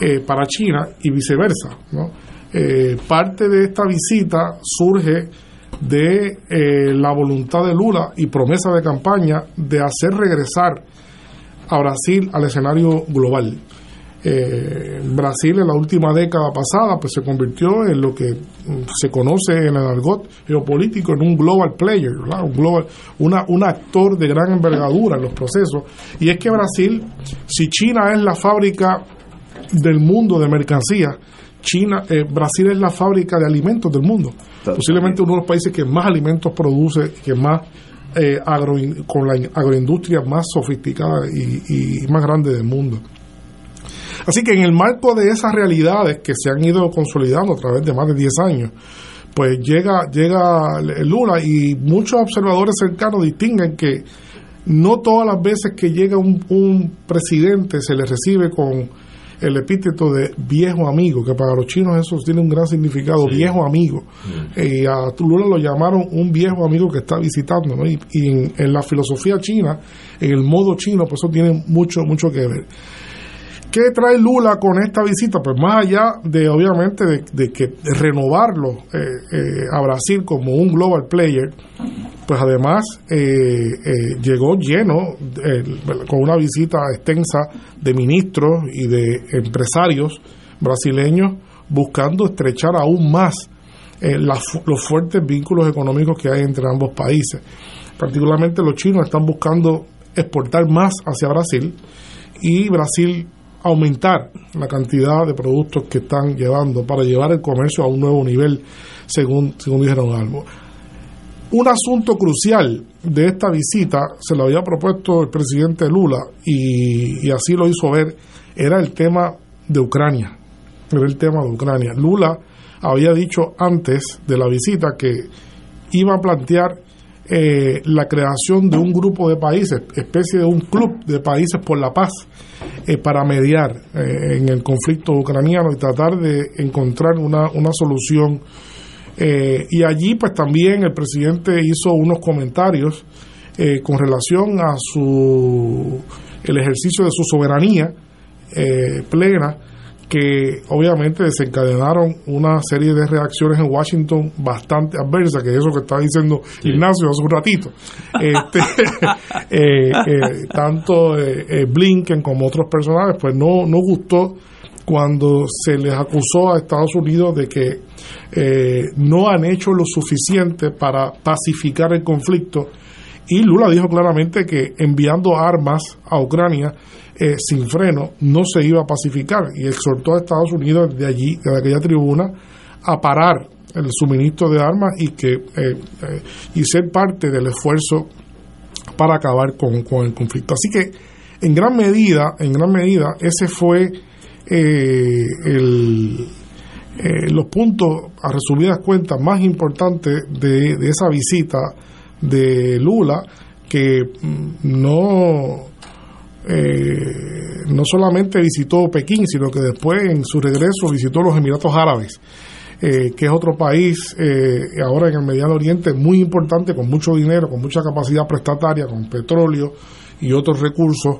eh, para China y viceversa. ¿no? Eh, parte de esta visita surge de eh, la voluntad de Lula y promesa de campaña de hacer regresar a Brasil al escenario global. Eh, Brasil en la última década pasada pues se convirtió en lo que mm, se conoce en el argot geopolítico en un global player, ¿verdad? un global, una, un actor de gran envergadura en los procesos. Y es que Brasil, si China es la fábrica del mundo de mercancías, China, eh, Brasil es la fábrica de alimentos del mundo. Posiblemente uno de los países que más alimentos produce, que más eh, agro, con la agroindustria más sofisticada y, y más grande del mundo. Así que en el marco de esas realidades que se han ido consolidando a través de más de 10 años, pues llega, llega Lula y muchos observadores cercanos distinguen que no todas las veces que llega un, un presidente se le recibe con el epíteto de viejo amigo, que para los chinos eso tiene un gran significado, viejo amigo. Y a Lula lo llamaron un viejo amigo que está visitando, ¿no? Y, y en, en la filosofía china, en el modo chino, pues eso tiene mucho, mucho que ver. ¿Qué trae Lula con esta visita? Pues más allá de, obviamente, de, que renovarlo eh, eh, a Brasil como un global player, pues además eh, eh, llegó lleno, con una visita extensa de ministros y de empresarios brasileños buscando estrechar aún más los fuertes vínculos económicos que hay entre ambos países. Particularmente los chinos están buscando exportar más hacia Brasil y Brasil aumentar la cantidad de productos que están llevando para llevar el comercio a un nuevo nivel, según, según dijeron algo. Un asunto crucial de esta visita se lo había propuesto el presidente Lula y, y así lo hizo ver, era el tema de Ucrania. Era el tema de Ucrania. Lula había dicho antes de la visita que iba a plantear eh, la creación de un grupo de países, especie de un club de países por la paz, eh, para mediar eh, en el conflicto ucraniano y tratar de encontrar una, una solución. Eh, y allí pues también el presidente hizo unos comentarios con relación a su el ejercicio de su soberanía plena que obviamente desencadenaron una serie de reacciones en Washington bastante adversas, que es eso que estaba diciendo Ignacio hace un ratito. Este, eh, eh, tanto eh, eh, Blinken como otros personajes, pues no, no gustó cuando se les acusó a Estados Unidos de que no han hecho lo suficiente para pacificar el conflicto y Lula dijo claramente que enviando armas a Ucrania eh, sin freno no se iba a pacificar y exhortó a Estados Unidos de allí, de aquella tribuna, a parar el suministro de armas y que eh, eh, y ser parte del esfuerzo para acabar con, con el conflicto. Así que en gran medida, en gran medida, ese fue eh, el, eh, los puntos, a resumidas cuentas, más importantes de, esa visita de Lula, que mm, no, eh, no solamente visitó Pekín, sino que después en su regreso visitó los Emiratos Árabes. eh, que es otro país eh, ahora en el Mediano Oriente muy importante, con mucho dinero, con mucha capacidad prestataria, con petróleo y otros recursos,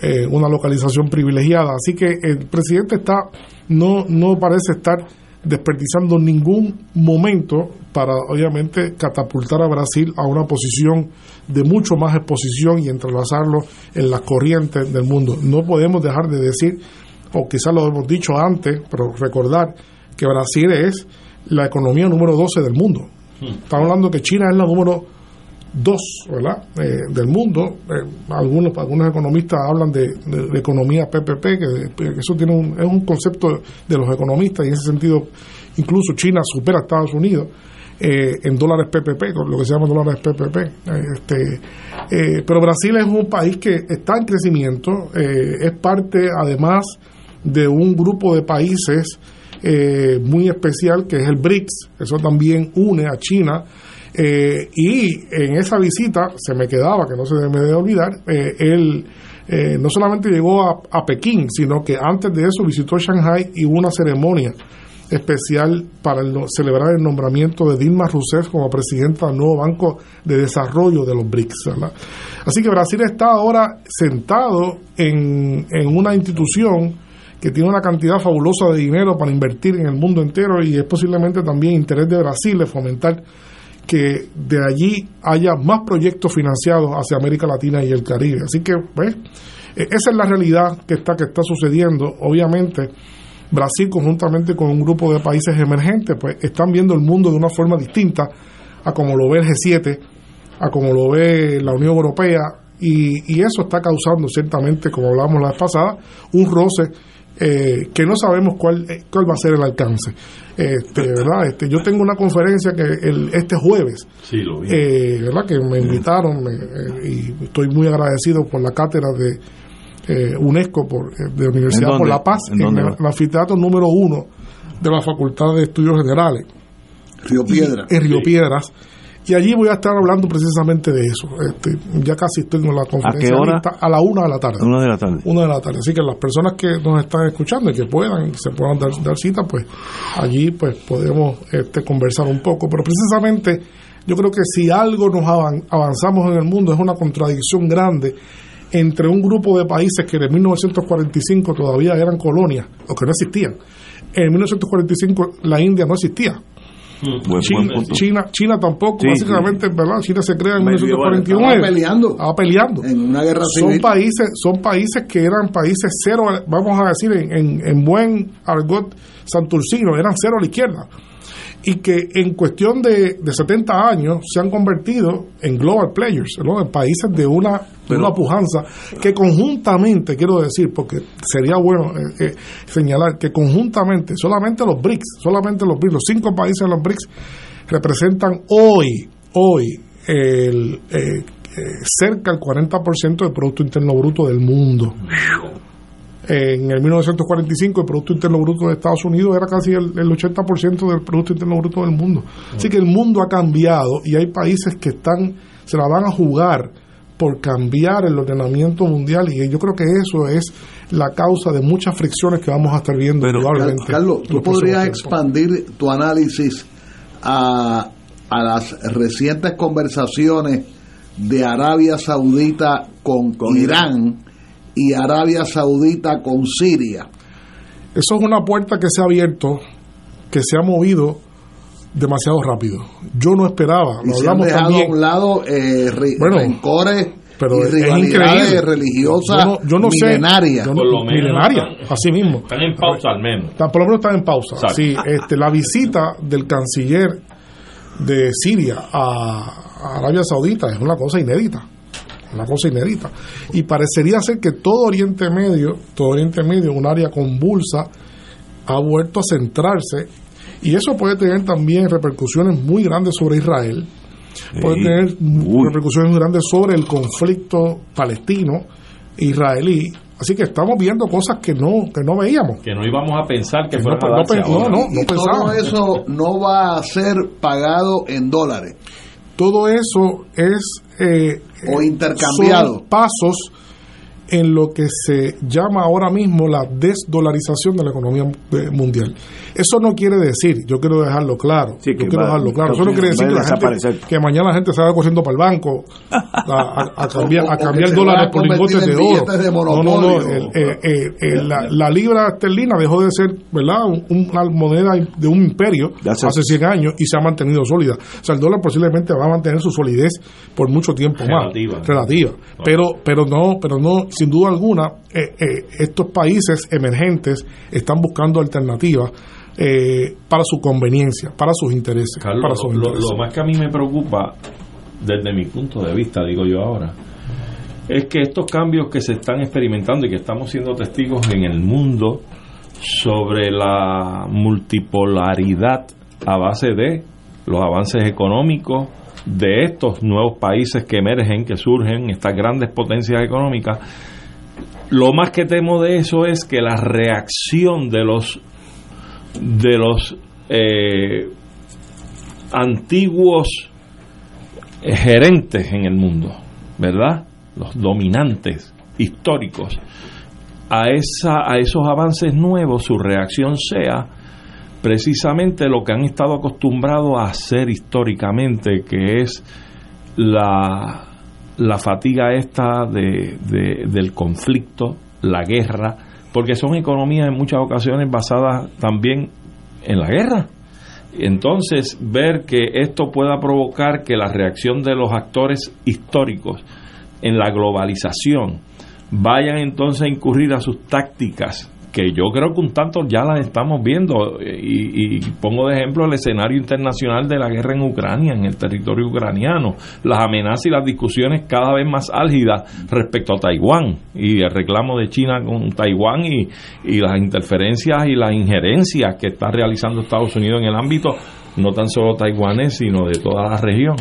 eh, una localización privilegiada. Así que el presidente está no, no parece estar desperdiciando ningún momento para obviamente catapultar a Brasil a una posición de mucho más exposición y entrelazarlo en las corrientes del mundo. No podemos dejar de decir, o quizás lo hemos dicho antes, pero recordar que Brasil es la economía número 12 del mundo. Estamos hablando que China es la número 2 ¿verdad? Eh, del mundo. Eh, algunos, algunos economistas hablan de, economía PPP, que, eso tiene un, es un concepto de los economistas y en ese sentido incluso China supera a Estados Unidos. eh, en dólares PPP, con lo que se llama dólares PPP. este, eh, pero Brasil es un país que está en crecimiento, es parte además de un grupo de países muy especial que es el BRICS, eso también une a China. Eh, y en esa visita se me quedaba, que no se me debe olvidar, eh, él eh, no solamente llegó a, a Pekín, sino que antes de eso visitó Shanghai y hubo una ceremonia especial para celebrar el nombramiento de Dilma Rousseff como presidenta del nuevo Banco de Desarrollo de los BRICS. Así que Brasil está ahora sentado en, en una institución que tiene una cantidad fabulosa de dinero para invertir en el mundo entero y es posiblemente también interés de Brasil de fomentar que de allí haya más proyectos financiados hacia América Latina y el Caribe. Así que, ¿ves? Eh, Esa es la realidad que está, que está sucediendo. Obviamente, Brasil, conjuntamente con un grupo de países emergentes, pues están viendo el mundo de una forma distinta a como lo ve el G7, a como lo ve la Unión Europea, y, y eso está causando ciertamente, como hablábamos la vez pasada, un roce eh, que no sabemos cuál, eh, cuál va a ser el alcance. Este, ¿verdad? Este, yo tengo una conferencia que el, este jueves, Sí, lo vi. eh, ¿verdad? que me invitaron me- eh, y estoy muy agradecido por la cátedra de eh, UNESCO por, de Universidad ¿En por la Paz, ¿En el, el anfiteatro número uno de la Facultad de Estudios Generales. Río Piedras. En Río Sí. Piedras. Y allí voy a estar hablando precisamente de eso. Este, ya casi estoy en la conferencia. qué hora? A la una de la tarde. Una de la tarde. Una de la tarde. Así que las personas que nos están escuchando y que puedan, se puedan dar, dar cita, pues allí pues podemos este, conversar un poco. Pero precisamente yo creo que si algo nos avan- avanzamos en el mundo es una contradicción grande entre un grupo de países que en 1945 todavía eran colonias o que no existían. En 1945 la India no existía. Buen- China, buen punto. China, China tampoco, Sí, básicamente, ¿verdad? China se crea en Medieval, 1949. estaba peleando. Estaba peleando. En una guerra son civil. países, son países que eran países cero, vamos a decir en, en, en buen argot santurcino, eran cero a la izquierda. Y que en cuestión de, de 70 años se han convertido en global players, ¿no? en países de una, de Pero- una pujanza que conjuntamente, quiero decir, porque sería bueno eh, eh, señalar que conjuntamente, solamente los BRICS, solamente los BRICS, los cinco países de los BRICS representan hoy, hoy, el, eh, eh, cerca del 40% del Producto Interno Bruto del mundo. En el 1945 el Producto Interno Bruto de Estados Unidos era casi el, el 80% del Producto Interno Bruto del mundo. Así que el mundo ha cambiado y hay países que están se la van a jugar por cambiar el ordenamiento mundial y yo creo que eso es la causa de muchas fricciones que vamos a estar viendo probablemente. Carlos, tú podrías expandir tu análisis a, a las recientes conversaciones de Arabia Saudita con, Irán y Arabia Saudita con Siria. Eso es una puerta que se ha abierto, que se ha movido demasiado rápido. Yo no esperaba, Y lo se han hablamos dejado también. a un lado eh, ri- Bueno, rencores pero y es rivalidades increíble. religiosas Yo no, yo no sé, milenarias. yo no- milenaria, así mismo. Están en pausa al menos. Están- por lo menos están en pausa. Exacto. Sí, este, la visita del canciller de Siria a, a Arabia Saudita es una cosa inédita. Una cosa inédita. Y parecería ser que todo Oriente Medio, todo Oriente Medio, un área convulsa, ha vuelto a centrarse. Y eso puede tener también repercusiones muy grandes sobre Israel. Puede Sí. tener repercusiones muy grandes sobre el conflicto palestino-israelí. Así que estamos viendo cosas que no, que no veíamos. Que no íbamos a pensar que Que fueran no, a no darse no, ahora. no, y todo eso no va a ser pagado en dólares. Todo eso es... eh, O intercambiado. son pasos en lo que se llama ahora mismo la desdolarización de la economía mundial. Eso no quiere decir, yo quiero dejarlo claro, Sí, yo que quiero va- dejarlo claro, eso no quiere decir va que, la gente, que mañana la gente se vaya corriendo para el banco a, a- a cambiar, a cambiar dólares va a por lingotes de en oro. de No, no, no, el- eh, eh, eh, la, la libra esterlina dejó de ser ¿verdad? Un- una moneda de un imperio hace- hace 100 años y se ha mantenido sólida. O sea, el dólar posiblemente va a mantener su solidez por mucho tiempo Relativa. más. Relativa. Pero, pero no, pero no, sin duda alguna, eh, eh, estos países emergentes están buscando alternativas eh, para su conveniencia, para sus intereses. Carlos, para sus lo, intereses. lo más que a mí me preocupa, desde mi punto de vista, digo yo ahora, es que estos cambios que se están experimentando y que estamos siendo testigos en el mundo sobre la multipolaridad a base de los avances económicos de estos nuevos países que emergen, que surgen, estas grandes potencias económicas, lo más que temo de eso es que la reacción de los de los eh, antiguos gerentes en el mundo, ¿verdad? Los dominantes históricos a esa a esos avances nuevos su reacción sea precisamente lo que han estado acostumbrados a hacer históricamente, que es la, la fatiga esta de, de- del conflicto, la guerra, porque son economías en muchas ocasiones basadas también en la guerra. Entonces, ver que esto pueda provocar que la reacción de los actores históricos en la globalización vayan entonces a incurrir a sus tácticas que yo creo que un tanto ya las estamos viendo y, y pongo de ejemplo el escenario internacional de la guerra en Ucrania, en el territorio ucraniano, las amenazas y las discusiones cada vez más álgidas respecto a Taiwán y el reclamo de China con Taiwán y, y las interferencias y las injerencias que está realizando Estados Unidos en el ámbito no tan solo taiwanés, sino de toda la región.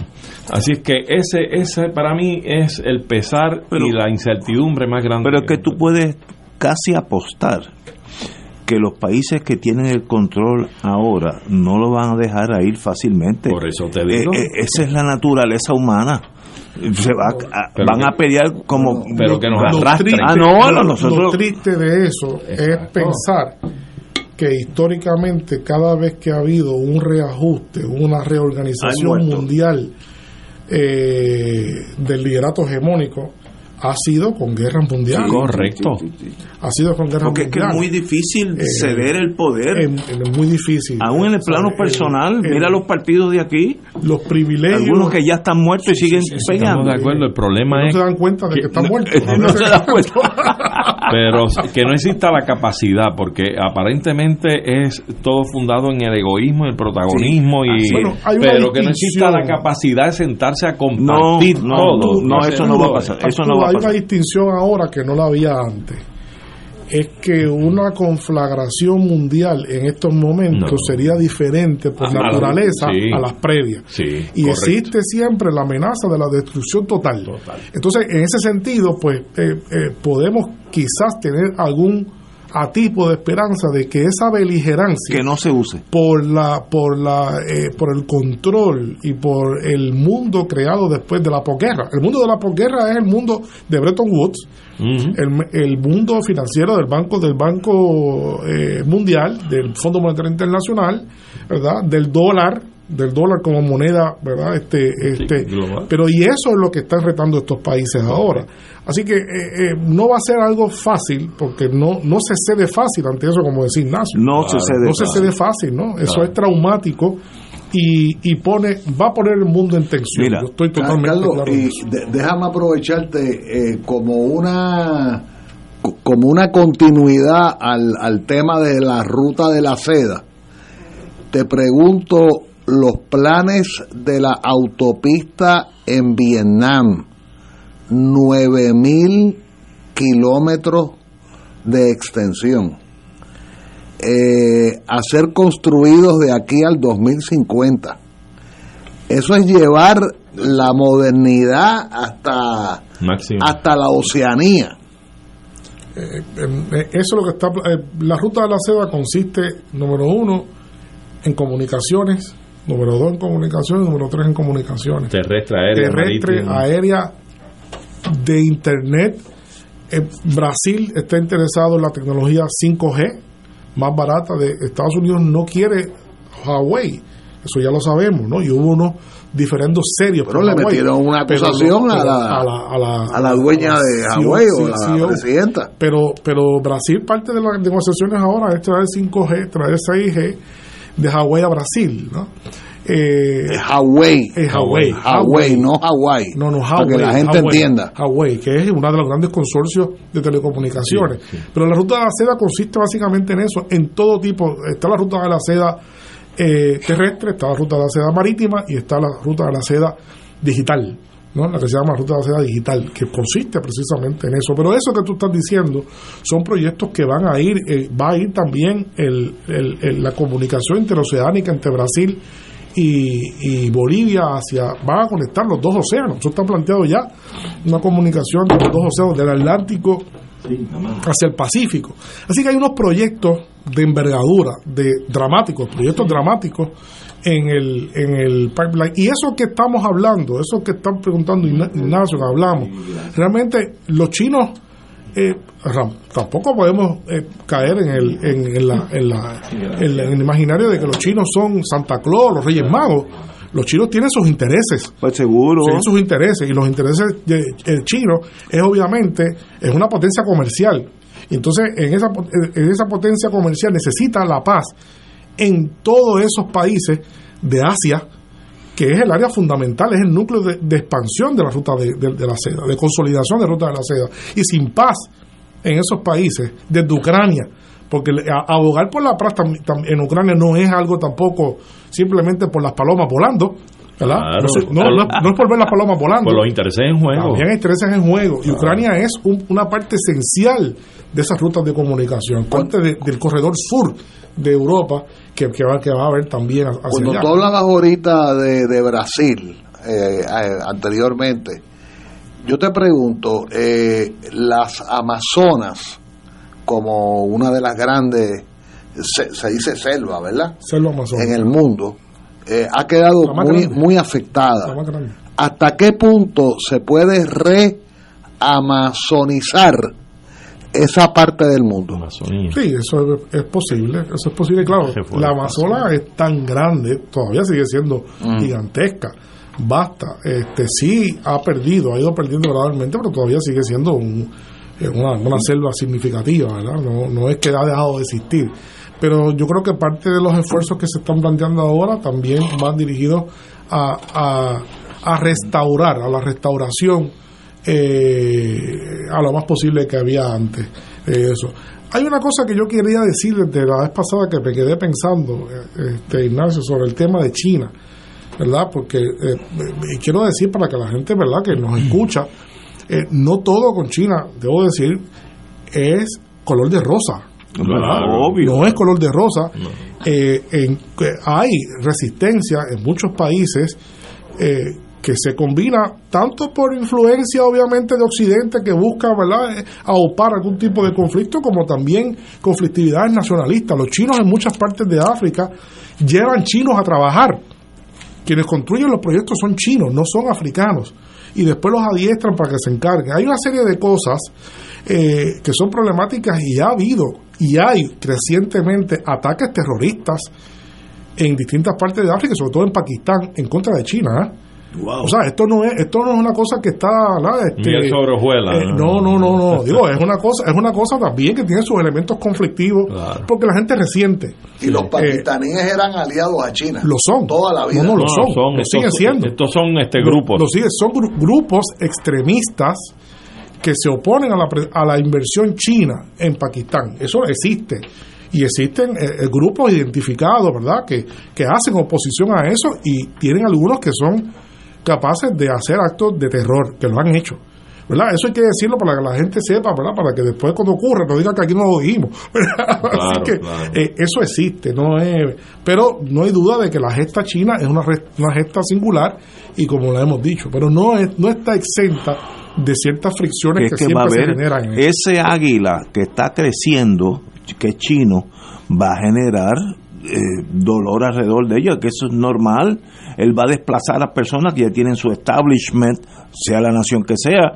Así es que ese, ese para mí es el pesar y la incertidumbre más grande. Pero es que tú puedes casi apostar que los países que tienen el control ahora no lo van a dejar a ir fácilmente. Por eso te digo. Eh, eh, esa es la naturaleza humana. Se va a- Pero van que- a pelear como pero que nos Lo arrastren. triste- Ah, no, lo- nosotros- lo triste de eso es pensar que históricamente cada vez que ha habido un reajuste, una reorganización mundial eh, del liderato hegemónico, ha sido con guerras mundiales. Correcto. Ha sido con guerras Porque es que es muy difícil Eh, ceder el poder. Es, es muy difícil. Aún en el plano ¿Sabe? personal, El- mira el- los partidos de aquí, los privilegios. algunos que ya están muertos y siguen Estamos peleando. de acuerdo, el problema no es se dan cuenta de que, están muertos. no se dan cuenta. pero que no exista la capacidad, porque aparentemente es todo fundado en el egoísmo, el protagonismo, y Bueno, hay una pero que no exista la capacidad de sentarse a compartir No, no, todo. no, eso no va a pasar. Eso no va a hay una distinción ahora que no la había antes. Es que una conflagración mundial en estos momentos No. sería diferente por A la- naturaleza sí. a las previas. Sí, y correcto. existe siempre la amenaza de la destrucción total. Entonces, en ese sentido, pues eh, eh, podemos quizás tener algún atisbo de esperanza de que esa beligerancia Que no se use. por la por la eh, por el control y por el mundo creado después de la posguerra. El mundo de la posguerra es el mundo de Bretton Woods, el, el mundo financiero del banco del banco eh, mundial, del Fondo Monetario Internacional, verdad, del dólar del dólar como moneda, ¿verdad? Este, este, pero y eso es lo que están retando estos países ahora. Así que eh, eh, no va a ser algo fácil, porque no, no se cede fácil ante eso, como decía Ignacio. No se cede No se cede fácil, ¿no? Eso Claro. es traumático y, y pone va a poner el mundo en tensión. Mira, Yo estoy totalmente Carlos, claro y de- déjame aprovecharte eh, como una co- como una continuidad al, al tema de la ruta de la seda. Te pregunto los planes de la autopista en Vietnam, 9000 kilómetros de extensión, eh, a ser construidos de aquí al 2050. Eso es llevar la modernidad hasta, Máximo. Hasta la Oceanía. Eh, eh, eso es lo que está. eh, la ruta de la seda consiste, número uno, en comunicaciones, número dos en comunicaciones, número tres en comunicaciones. Terrestre, aérea, terrestre, marítimo. aérea, de internet. Eh, Brasil está interesado en la tecnología 5G, más barata de Estados Unidos. No quiere Huawei, eso ya lo sabemos, ¿no? Y hubo unos diferendos serios. Pero le Huawei. metieron una acusación a la- a la, a la, a la dueña de CEO, Huawei o sí, la CEO. presidenta. Pero, pero Brasil, parte de las negociaciones ahora es traer 5G, traer 6G de Huawei a Brasil, ¿no? Eh, Huawei. Huawei, no Hawaii. no, no, Para que la gente Huawei, entienda. Huawei, que es uno de los grandes consorcios de telecomunicaciones. Pero la ruta de la seda consiste básicamente en eso, en todo tipo. Está la ruta de la seda eh, terrestre, está la ruta de la seda marítima y está la ruta de la seda digital. ¿No? la que se llama Ruta de la Seda Digital, que consiste precisamente en eso. Pero eso que tú estás diciendo son proyectos que van a ir, eh, va a ir también el, el- el- la comunicación interoceánica entre Brasil y, y Bolivia hacia, van a conectar los dos océanos. Eso está planteado ya, una comunicación de los dos océanos, del Atlántico hacia el Pacífico. Así que hay unos proyectos de envergadura, de dramáticos, proyectos dramáticos en el, en el pipeline. Y eso que estamos hablando, eso que están preguntando Igna- Ignacio, que hablamos, realmente los chinos eh, tampoco podemos eh, caer en el, en, en la, en, la- en la- en el imaginario de que los chinos son Santa Claus, los Reyes Magos. Los chinos tienen sus intereses. Pues seguro. Tienen sus intereses. Y los intereses de- el chino es obviamente es una potencia comercial. Y entonces en esa, en esa potencia comercial necesita la paz en todos esos países de Asia, que es el área fundamental, es el núcleo de, expansión de la ruta de, la seda, de consolidación de la ruta de la seda. Y sin paz en esos países, desde Ucrania, porque abogar por la paz en Ucrania no es algo tampoco simplemente por las palomas volando, ¿verdad? Claro. no, no- no es- no es por ver las palomas volando. Por los intereses en juego. También hay intereses en juego. Y Ucrania es un- una parte esencial de esas rutas de comunicación, parte de- del corredor sur de Europa que, que va, que va a haber también hacia Cuando allá. tú hablabas ahorita de, de Brasil, eh, eh, anteriormente, yo te pregunto, eh, las Amazonas, como una de las grandes, se, se dice selva, ¿verdad? Selva. En el mundo, eh, ha quedado muy, muy afectada. ¿Hasta qué punto se puede reamazonizar esa parte del mundo? Sí, eso es, es posible, eso es posible, claro. La el Amazonas es tan grande, todavía sigue siendo Mm. gigantesca. Basta, este sí ha perdido, ha ido perdiendo gradualmente, pero todavía sigue siendo un- eh, una, una selva significativa, ¿verdad? No, no es que ha dejado de existir. Pero yo creo que parte de los esfuerzos que se están planteando ahora también van dirigidos a, a, a restaurar, a la restauración eh, a lo más posible que había antes. eh, eso. Hay una cosa que yo quería decir desde la vez pasada que me quedé pensando, eh, este, Ignacio, sobre el tema de China, ¿verdad? Porque eh, quiero decir para que la gente, ¿verdad?, que nos escucha, eh, no todo con China, debo decir, es color de rosa. ¿Verdad? Claro, obvio. No es color de rosa. Eh, en- hay resistencia en muchos países eh, que se combina tanto por influencia obviamente de Occidente que busca ¿verdad? Eh, aupar algún tipo de conflicto como también conflictividades nacionalistas. Los chinos en muchas partes de África llevan chinos a trabajar. Quienes construyen los proyectos son chinos, no son africanos. Y después los adiestran para que se encarguen. Hay una serie de cosas eh, que son problemáticas y ha habido y hay crecientemente ataques terroristas en distintas partes de África, sobre todo en Pakistán, en contra de China. ¿eh? O sea, esto no es esto no es una cosa que está. Este, Miel sobre eh, ¿no? no, no, no, no. Digo, es una cosa es una cosa también que tiene sus elementos conflictivos porque la gente resiente. Y los Eh, pakistaníes eran aliados a China. lo son. Toda la vida. No, no lo son. lo estos- siguen siendo. Estos son este Lo- grupos. lo siguen. son gru- grupos extremistas que se oponen a la, a la inversión china en Pakistán. Eso existe. Y existen eh, eh, grupos identificados, ¿verdad?, que, que hacen oposición a eso y tienen algunos que son capaces de hacer actos de terror, que lo han hecho. ¿verdad? Eso hay que decirlo para que la gente sepa, ¿verdad? Para que después cuando ocurra no diga que aquí no lo dijimos. Así que claro. eh, eso existe, no es, pero no hay duda de que la gesta china es una, una gesta singular y como la hemos dicho, pero no es, no está exenta de ciertas fricciones que que va a siempre se generan. en ese águila que está creciendo, que es chino, va a generar eh, dolor alrededor de ella, que eso es normal. Él va a desplazar a las personas que ya tienen su establishment, sea la nación que sea,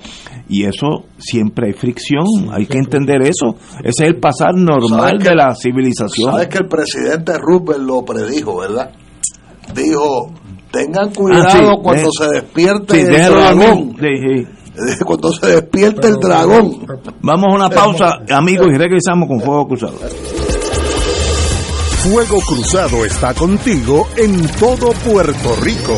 y eso siempre hay fricción, hay que entender eso. Ese es el pasar normal ¿Sabes que- de la civilización. Sabes que el presidente Roosevelt lo predijo, ¿verdad? Dijo, tengan cuidado Ah, sí, cuando de- se despierte Sí, el dragón. Cuando se despierte el dragón. Vamos a una pausa, amigos, y regresamos con Fuego Cruzado. Fuego Cruzado está contigo en todo Puerto Rico.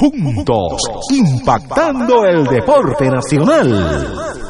Juntos, impactando el deporte nacional.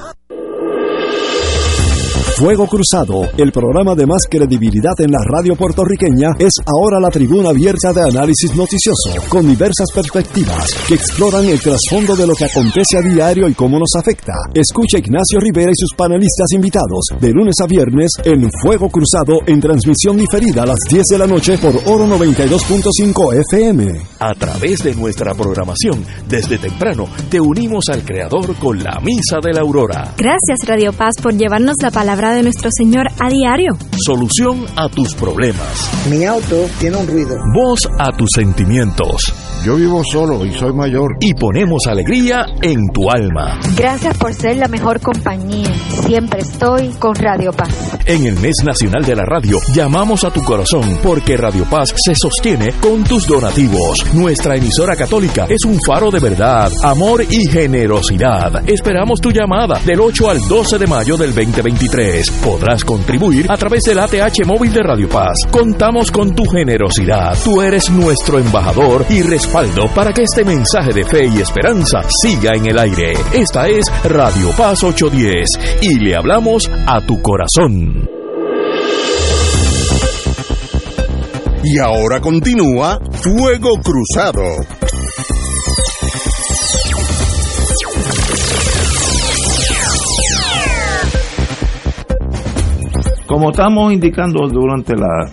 Fuego Cruzado, el programa de más credibilidad en la radio puertorriqueña, es ahora la tribuna abierta de análisis noticioso, con diversas perspectivas que exploran el trasfondo de lo que acontece a diario y cómo nos afecta. Escucha Ignacio Rivera y sus panelistas invitados de lunes a viernes en Fuego Cruzado en transmisión diferida a las 10 de la noche por Oro 92.5 FM. A través de nuestra programación, desde temprano, te unimos al Creador con la Misa de la Aurora. Gracias Radio Paz por llevarnos la palabra de nuestro Señor a diario. Solución a tus problemas. Mi auto tiene un ruido. Voz a tus sentimientos. Yo vivo solo y soy mayor. Y ponemos alegría en tu alma. Gracias por ser la mejor compañía. Siempre estoy con Radio Paz. En el mes nacional de la radio, llamamos a tu corazón porque Radio Paz se sostiene con tus donativos. Nuestra emisora católica es un faro de verdad, amor y generosidad. Esperamos tu llamada del 8 al 12 de mayo del 2023. Podrás contribuir a través del ATH móvil de Radio Paz. Contamos con tu generosidad. Tú eres nuestro embajador y respaldo para que este mensaje de fe y esperanza siga en el aire. Esta es Radio Paz 810 y le hablamos a tu corazón. Y ahora continúa Fuego Cruzado. Como estamos indicando durante la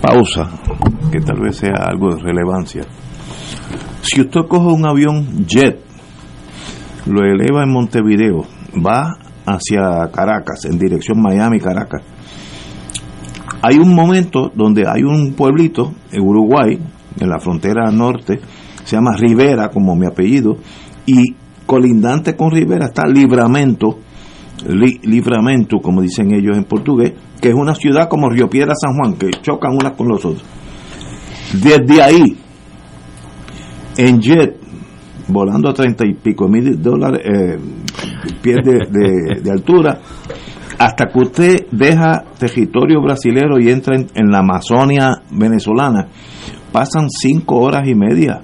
pausa, que tal vez sea algo de relevancia, si usted coge un avión jet, lo eleva en Montevideo, va hacia Caracas, en dirección Miami-Caracas, hay un momento donde hay un pueblito en Uruguay, en la frontera norte, se llama Rivera, como mi apellido, y colindante con Rivera está Libramento, Li- Livramento, como dicen ellos en portugués, que es una ciudad como Río Piedra San Juan, que chocan unas con los otros. Desde ahí, en jet, volando a treinta y pico mil dólares, eh, pies de, altura, hasta que usted deja territorio brasilero y entra en, en la Amazonia venezolana, pasan cinco horas y media.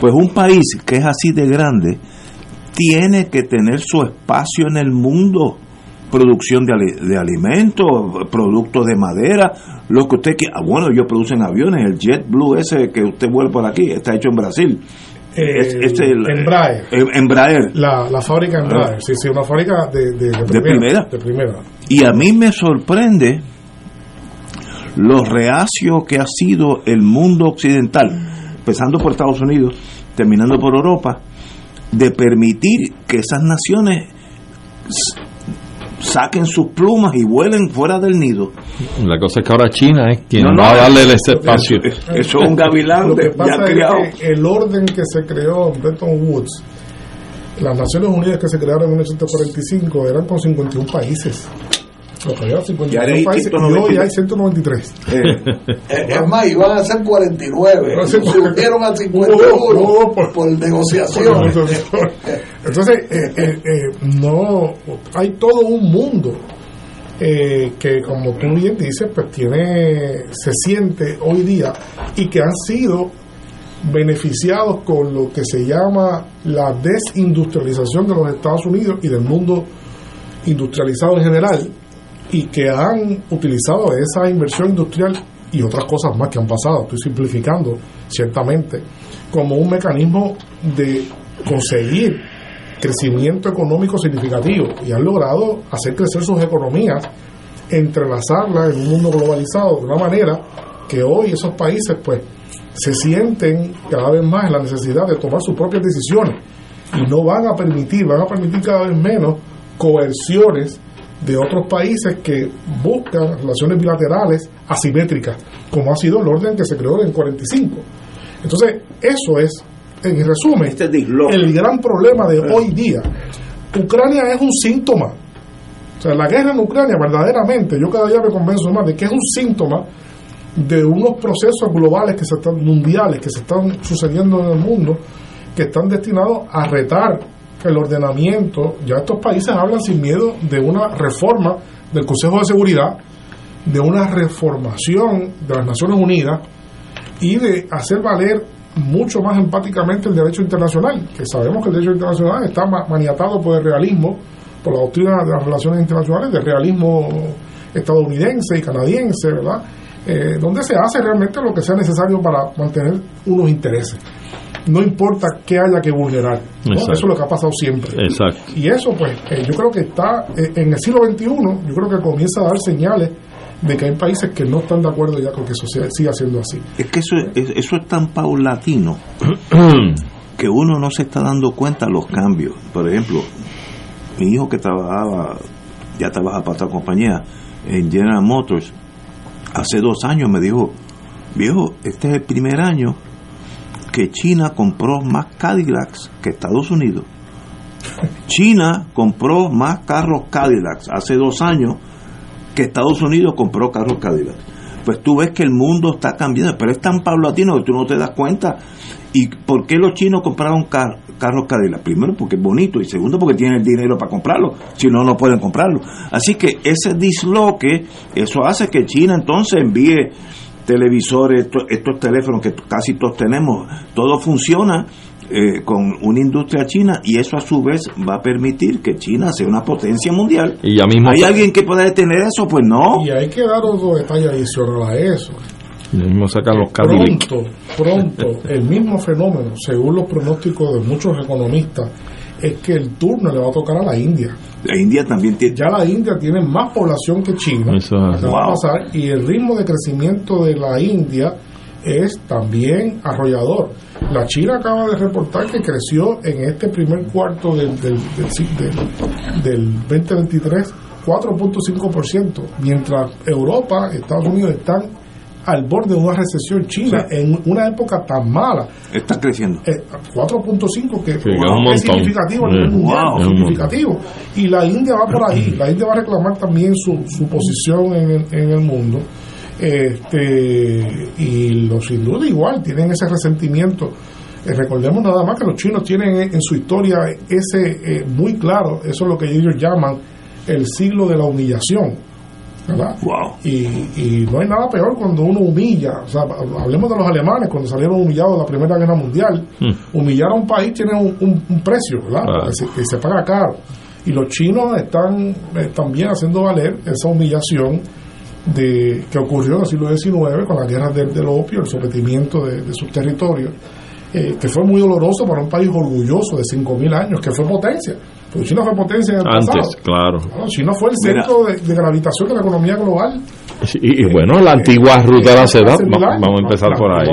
Pues un país que es así de grande tiene que tener su espacio en el mundo. Producción de, de alimentos, productos de madera, lo que usted quiera. Ah, Bueno, ellos producen aviones, el JetBlue ese que usted vuelve por aquí, está hecho en Brasil. Es- es el- Embraer. el- Embraer. La, la fábrica Embraer, Ah. sí, sí, una fábrica de, de, de De primera. De primera. Y a mí me sorprende lo reacio que ha sido el mundo occidental, empezando por Estados Unidos, terminando por Europa, de permitir que esas naciones saquen sus plumas y vuelen fuera del nido. La cosa es que ahora China es quien No, no, va a darle eso- ese espacio. eso- eso es un gavilán Lo que de- pasa ya que el orden que se creó en Bretton Woods, las Naciones Unidas que se crearon en 1945 eran con 51 países. 51 Ya hay países y hoy 193. hay 193. Es más, iban a ser 49. No, Se subieron a Hubo- 51 hubo por, negociación. Entonces, eh, eh, eh, no, hay todo un mundo eh, que, como tú bien dices, pues tiene, se siente hoy día y que han sido beneficiados con lo que se llama la desindustrialización de los Estados Unidos y del mundo industrializado en general y que han utilizado esa inversión industrial y otras cosas más que han pasado, estoy simplificando ciertamente, como un mecanismo de conseguir crecimiento económico significativo y han logrado hacer crecer sus economías, entrelazarlas en un mundo globalizado de una manera que hoy esos países pues se sienten cada vez más en la necesidad de tomar sus propias decisiones y no van a permitir, van a permitir cada vez menos coerciones de otros países que buscan relaciones bilaterales asimétricas, como ha sido el orden que se creó en 45. Entonces, eso es, en resumen, el gran problema de hoy día. Ucrania es un síntoma. O sea, la guerra en Ucrania, verdaderamente, yo cada día me convenzo más de que es un síntoma de unos procesos globales que se están mundiales que se están sucediendo en el mundo que están destinados a retar el ordenamiento ya estos países hablan sin miedo de una reforma del Consejo de Seguridad de una reformación de las Naciones Unidas y de hacer valer mucho más empáticamente el derecho internacional que sabemos que el derecho internacional está ma- maniatado por el realismo por la doctrina de las relaciones internacionales, del realismo estadounidense y canadiense, ¿verdad? Eh, donde se hace realmente lo que sea necesario para mantener unos intereses. No importa qué haya que vulnerar. ¿no? Eso es lo que ha pasado siempre. Exacto. Y eso, pues, eh, yo creo que está eh, en el siglo XXI, yo creo que comienza a dar señales de que hay países que no están de acuerdo ya con que eso sea- siga siendo así. Es que eso, es- eso es tan paulatino que uno no se está dando cuenta de los cambios. Por ejemplo, mi hijo que trabajaba, ya trabaja para otra compañía, en General Motors, hace dos años me dijo, viejo, este es el primer año que China compró más Cadillacs que Estados Unidos. China compró más carros Cadillacs hace dos años que Estados Unidos compró carros Cadillac. Pues tú ves que el mundo está cambiando, pero es tan paulatino que tú no te das cuenta. ¿Y por qué los chinos compraron car- carros Cadillac? Primero porque es bonito y segundo porque tienen el dinero para comprarlo, si no, no pueden comprarlo. Así que ese disloque, eso hace que China entonces envíe televisores, esto- estos teléfonos que casi todos tenemos, todo funciona eh, con una industria china y eso a su vez va a permitir que China sea una potencia mundial. Y ya mismo ¿Hay alguien que pueda detener eso? Pues no. Y hay que dar otro detalle adicional a eso. Ya mismo sacan los. Pronto, pronto, el mismo fenómeno, según los pronósticos de muchos economistas, es que el turno le va a tocar a la India. La India también tiene. Ya la India tiene más población que China. Eso es así. Acaba de Wow. pasar, y el ritmo de crecimiento de la India es también arrollador. La China acaba de reportar que creció en este primer cuarto del, del, del, del- del 2023 4.5%, mientras Europa, Estados Unidos están al borde de una recesión china en una época tan mala. Está creciendo. Eh, 4.5 que, es wow, significativo a nivel mundial, Wow. Es un significativo. Y la India va por ahí, la India va a reclamar también su, su posición en el, en el mundo. Este, y los hindúes igual tienen ese resentimiento. Eh, recordemos nada más que los chinos tienen en, en su historia ese eh, muy claro, eso es lo que ellos llaman el siglo de la humillación. ¿Verdad? Y, y no hay nada peor cuando uno humilla. O sea, hablemos de los alemanes cuando salieron humillados de la Primera Guerra Mundial. Humillar a un país tiene un, un- un precio, ¿verdad? Se, que se paga caro. Y los chinos están eh, también haciendo valer esa humillación de que ocurrió en el siglo XIX con la guerra del, del opio, el sometimiento de, de sus territorios, eh, que fue muy doloroso para un país orgulloso de 5.000 años, que fue potencia. Porque China fue potencia en el Antes, pasado. claro. Claro, China fue el centro de, de gravitación de la economía global. Y, y bueno, la antigua ruta de la seda, vamos a empezar por ahí.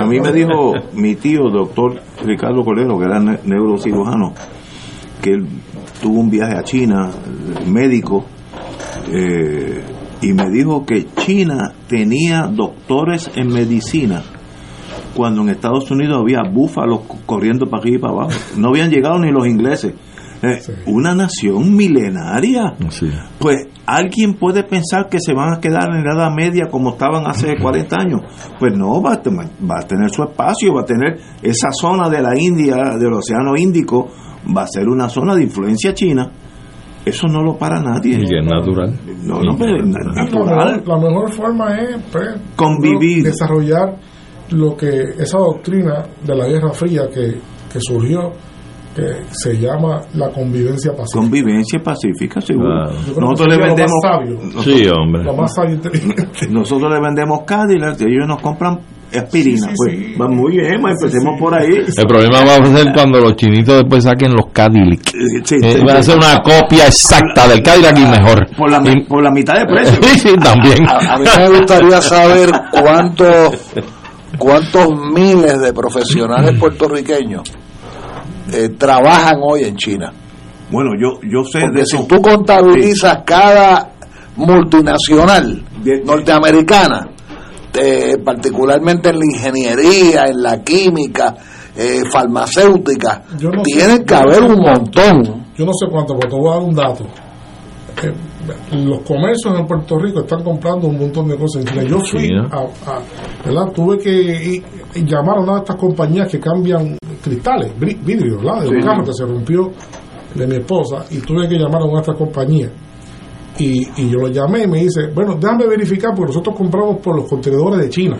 A mí me dijo mi tío, doctor Ricardo Colero, que era ne- neurocirujano, que él tuvo un viaje a China, eh, médico, eh, y me dijo que China tenía doctores en medicina cuando en Estados Unidos había búfalos co- corriendo para arriba y para abajo. No habían llegado ni los ingleses. Eh, Una nación milenaria. Pues alguien puede pensar que se van a quedar en la Edad Media como estaban hace 40 años. Pues no, va a, tem- va a tener su espacio, va a tener esa zona de la India, del Océano Índico, va a ser una zona de influencia china. Eso no lo para nadie. Y es natural. No, no, pero es na- La natural. mejor, la mejor forma es pues, Convivir. desarrollar lo que esa doctrina de la Guerra Fría que, que surgió, que se llama la convivencia pacífica. Convivencia pacífica, seguro. Creo Nosotros le lo vendemos. más sabio. nosotros- Sí, hombre. Lo más sabio inteligente. Nosotros le vendemos Cadillac y ellos nos compran aspirina. Sí, sí, pues sí. va muy bien, pues, empecemos por ahí. El problema va a ser cuando los chinitos después saquen los Cadillac. Sí, Eh, sí, va a sí. ser una copia exacta del Cadillac y mejor. Por la, mi- por la mitad de precio. Sí, sí, también. A, a mí me gustaría saber cuántos cuántos miles de profesionales puertorriqueños eh, trabajan hoy en China. Bueno, yo, yo sé Porque de si eso. tú contabilizas cada multinacional norteamericana, eh, particularmente en la ingeniería, en la química, eh, farmacéutica, no sé- tiene que haber un montón. Yo no sé cuánto, pero te voy a dar un dato. Los comercios en Puerto Rico están comprando un montón de cosas. Yo fui a, a- ¿verdad? Tuve que llamar a una de estas compañías que cambian cristales, bri- vidrio, ¿verdad? De un Sí. carro que se rompió de mi esposa y tuve que llamar a una de estas compañías. Y, y yo lo llamé y me dice, bueno, déjame verificar porque nosotros compramos por los contenedores de China.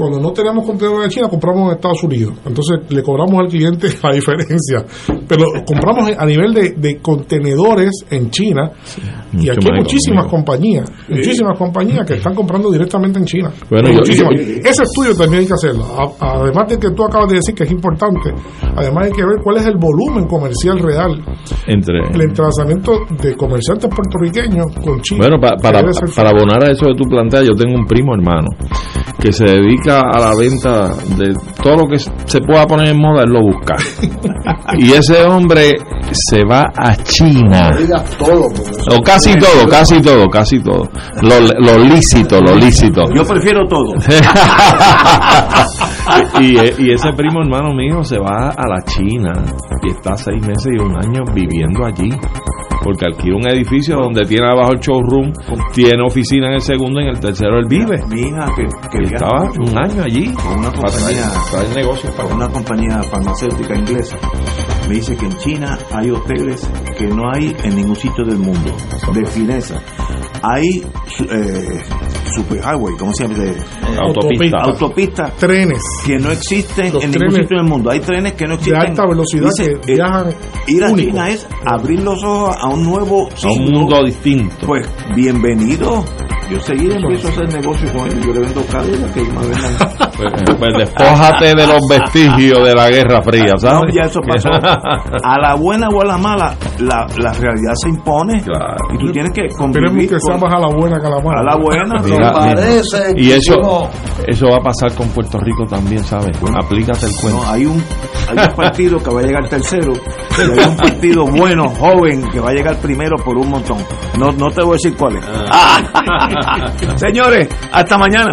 Cuando no tenemos contenedores de China, compramos en Estados Unidos. Entonces le cobramos al cliente la diferencia. pero compramos a nivel de, de contenedores en China y aquí hay muchísimas económico. compañías, muchísimas compañías que están comprando directamente en China. Bueno, yo- Muchísimas. yo- Ese estudio también hay que hacerlo. A- además de que tú acabas de decir que es importante, además hay que ver cuál es el volumen comercial real, Entre, el entrelazamiento de comerciantes puertorriqueños con China. Bueno, pa- para, para abonar a eso de tu plantea, yo tengo un primo hermano que se dedica a la venta de todo lo que se pueda poner en moda, él lo busca. y ese hombre se va a China. Todo, O casi todo, casi todo, casi todo. Lo, lo lícito, lo lícito. Yo prefiero todo. y, y ese primo hermano mío se va a la China y está seis meses y un año viviendo allí. Porque alquila un edificio donde tiene abajo el showroom, tiene oficina en el segundo y en el tercero él vive. Mi hija que, que Y estaba un año allí con una para traer, compañía, negocios para con una compañía farmacéutica inglesa. Me dice que en China hay hoteles que no hay en ningún sitio del mundo, de fineza. Hay eh, superhighway, ¿cómo se llama? Autopista. Autopistas trenes que no existen Los en ningún sitio del mundo. Hay trenes que no de existen. alta velocidad Dice, que eh, viajan Ir a. China es abrir los ojos a un nuevo a un mundo distinto. Pues bienvenido. Yo seguiré empiezo a hacer negocio con ellos. Yo le vendo cálidas que ellos me vendan. Pues, pues despójate de los vestigios de la Guerra Fría, No, ¿sabes? ya eso pasó. A la buena o a la mala, la, la realidad se impone. Y tú tienes que convivir que sea con- más a la buena que a la mala. a la buena. Mira, parece mira. Y eso, uno- eso va a pasar con Puerto Rico también, ¿sabes? Aplícate el cuento. No, hay un, hay un partido que va a llegar tercero y hay un partido bueno, joven, que va a llegar primero por un montón. No, no te voy a decir cuál es. Ah. Señores, hasta mañana.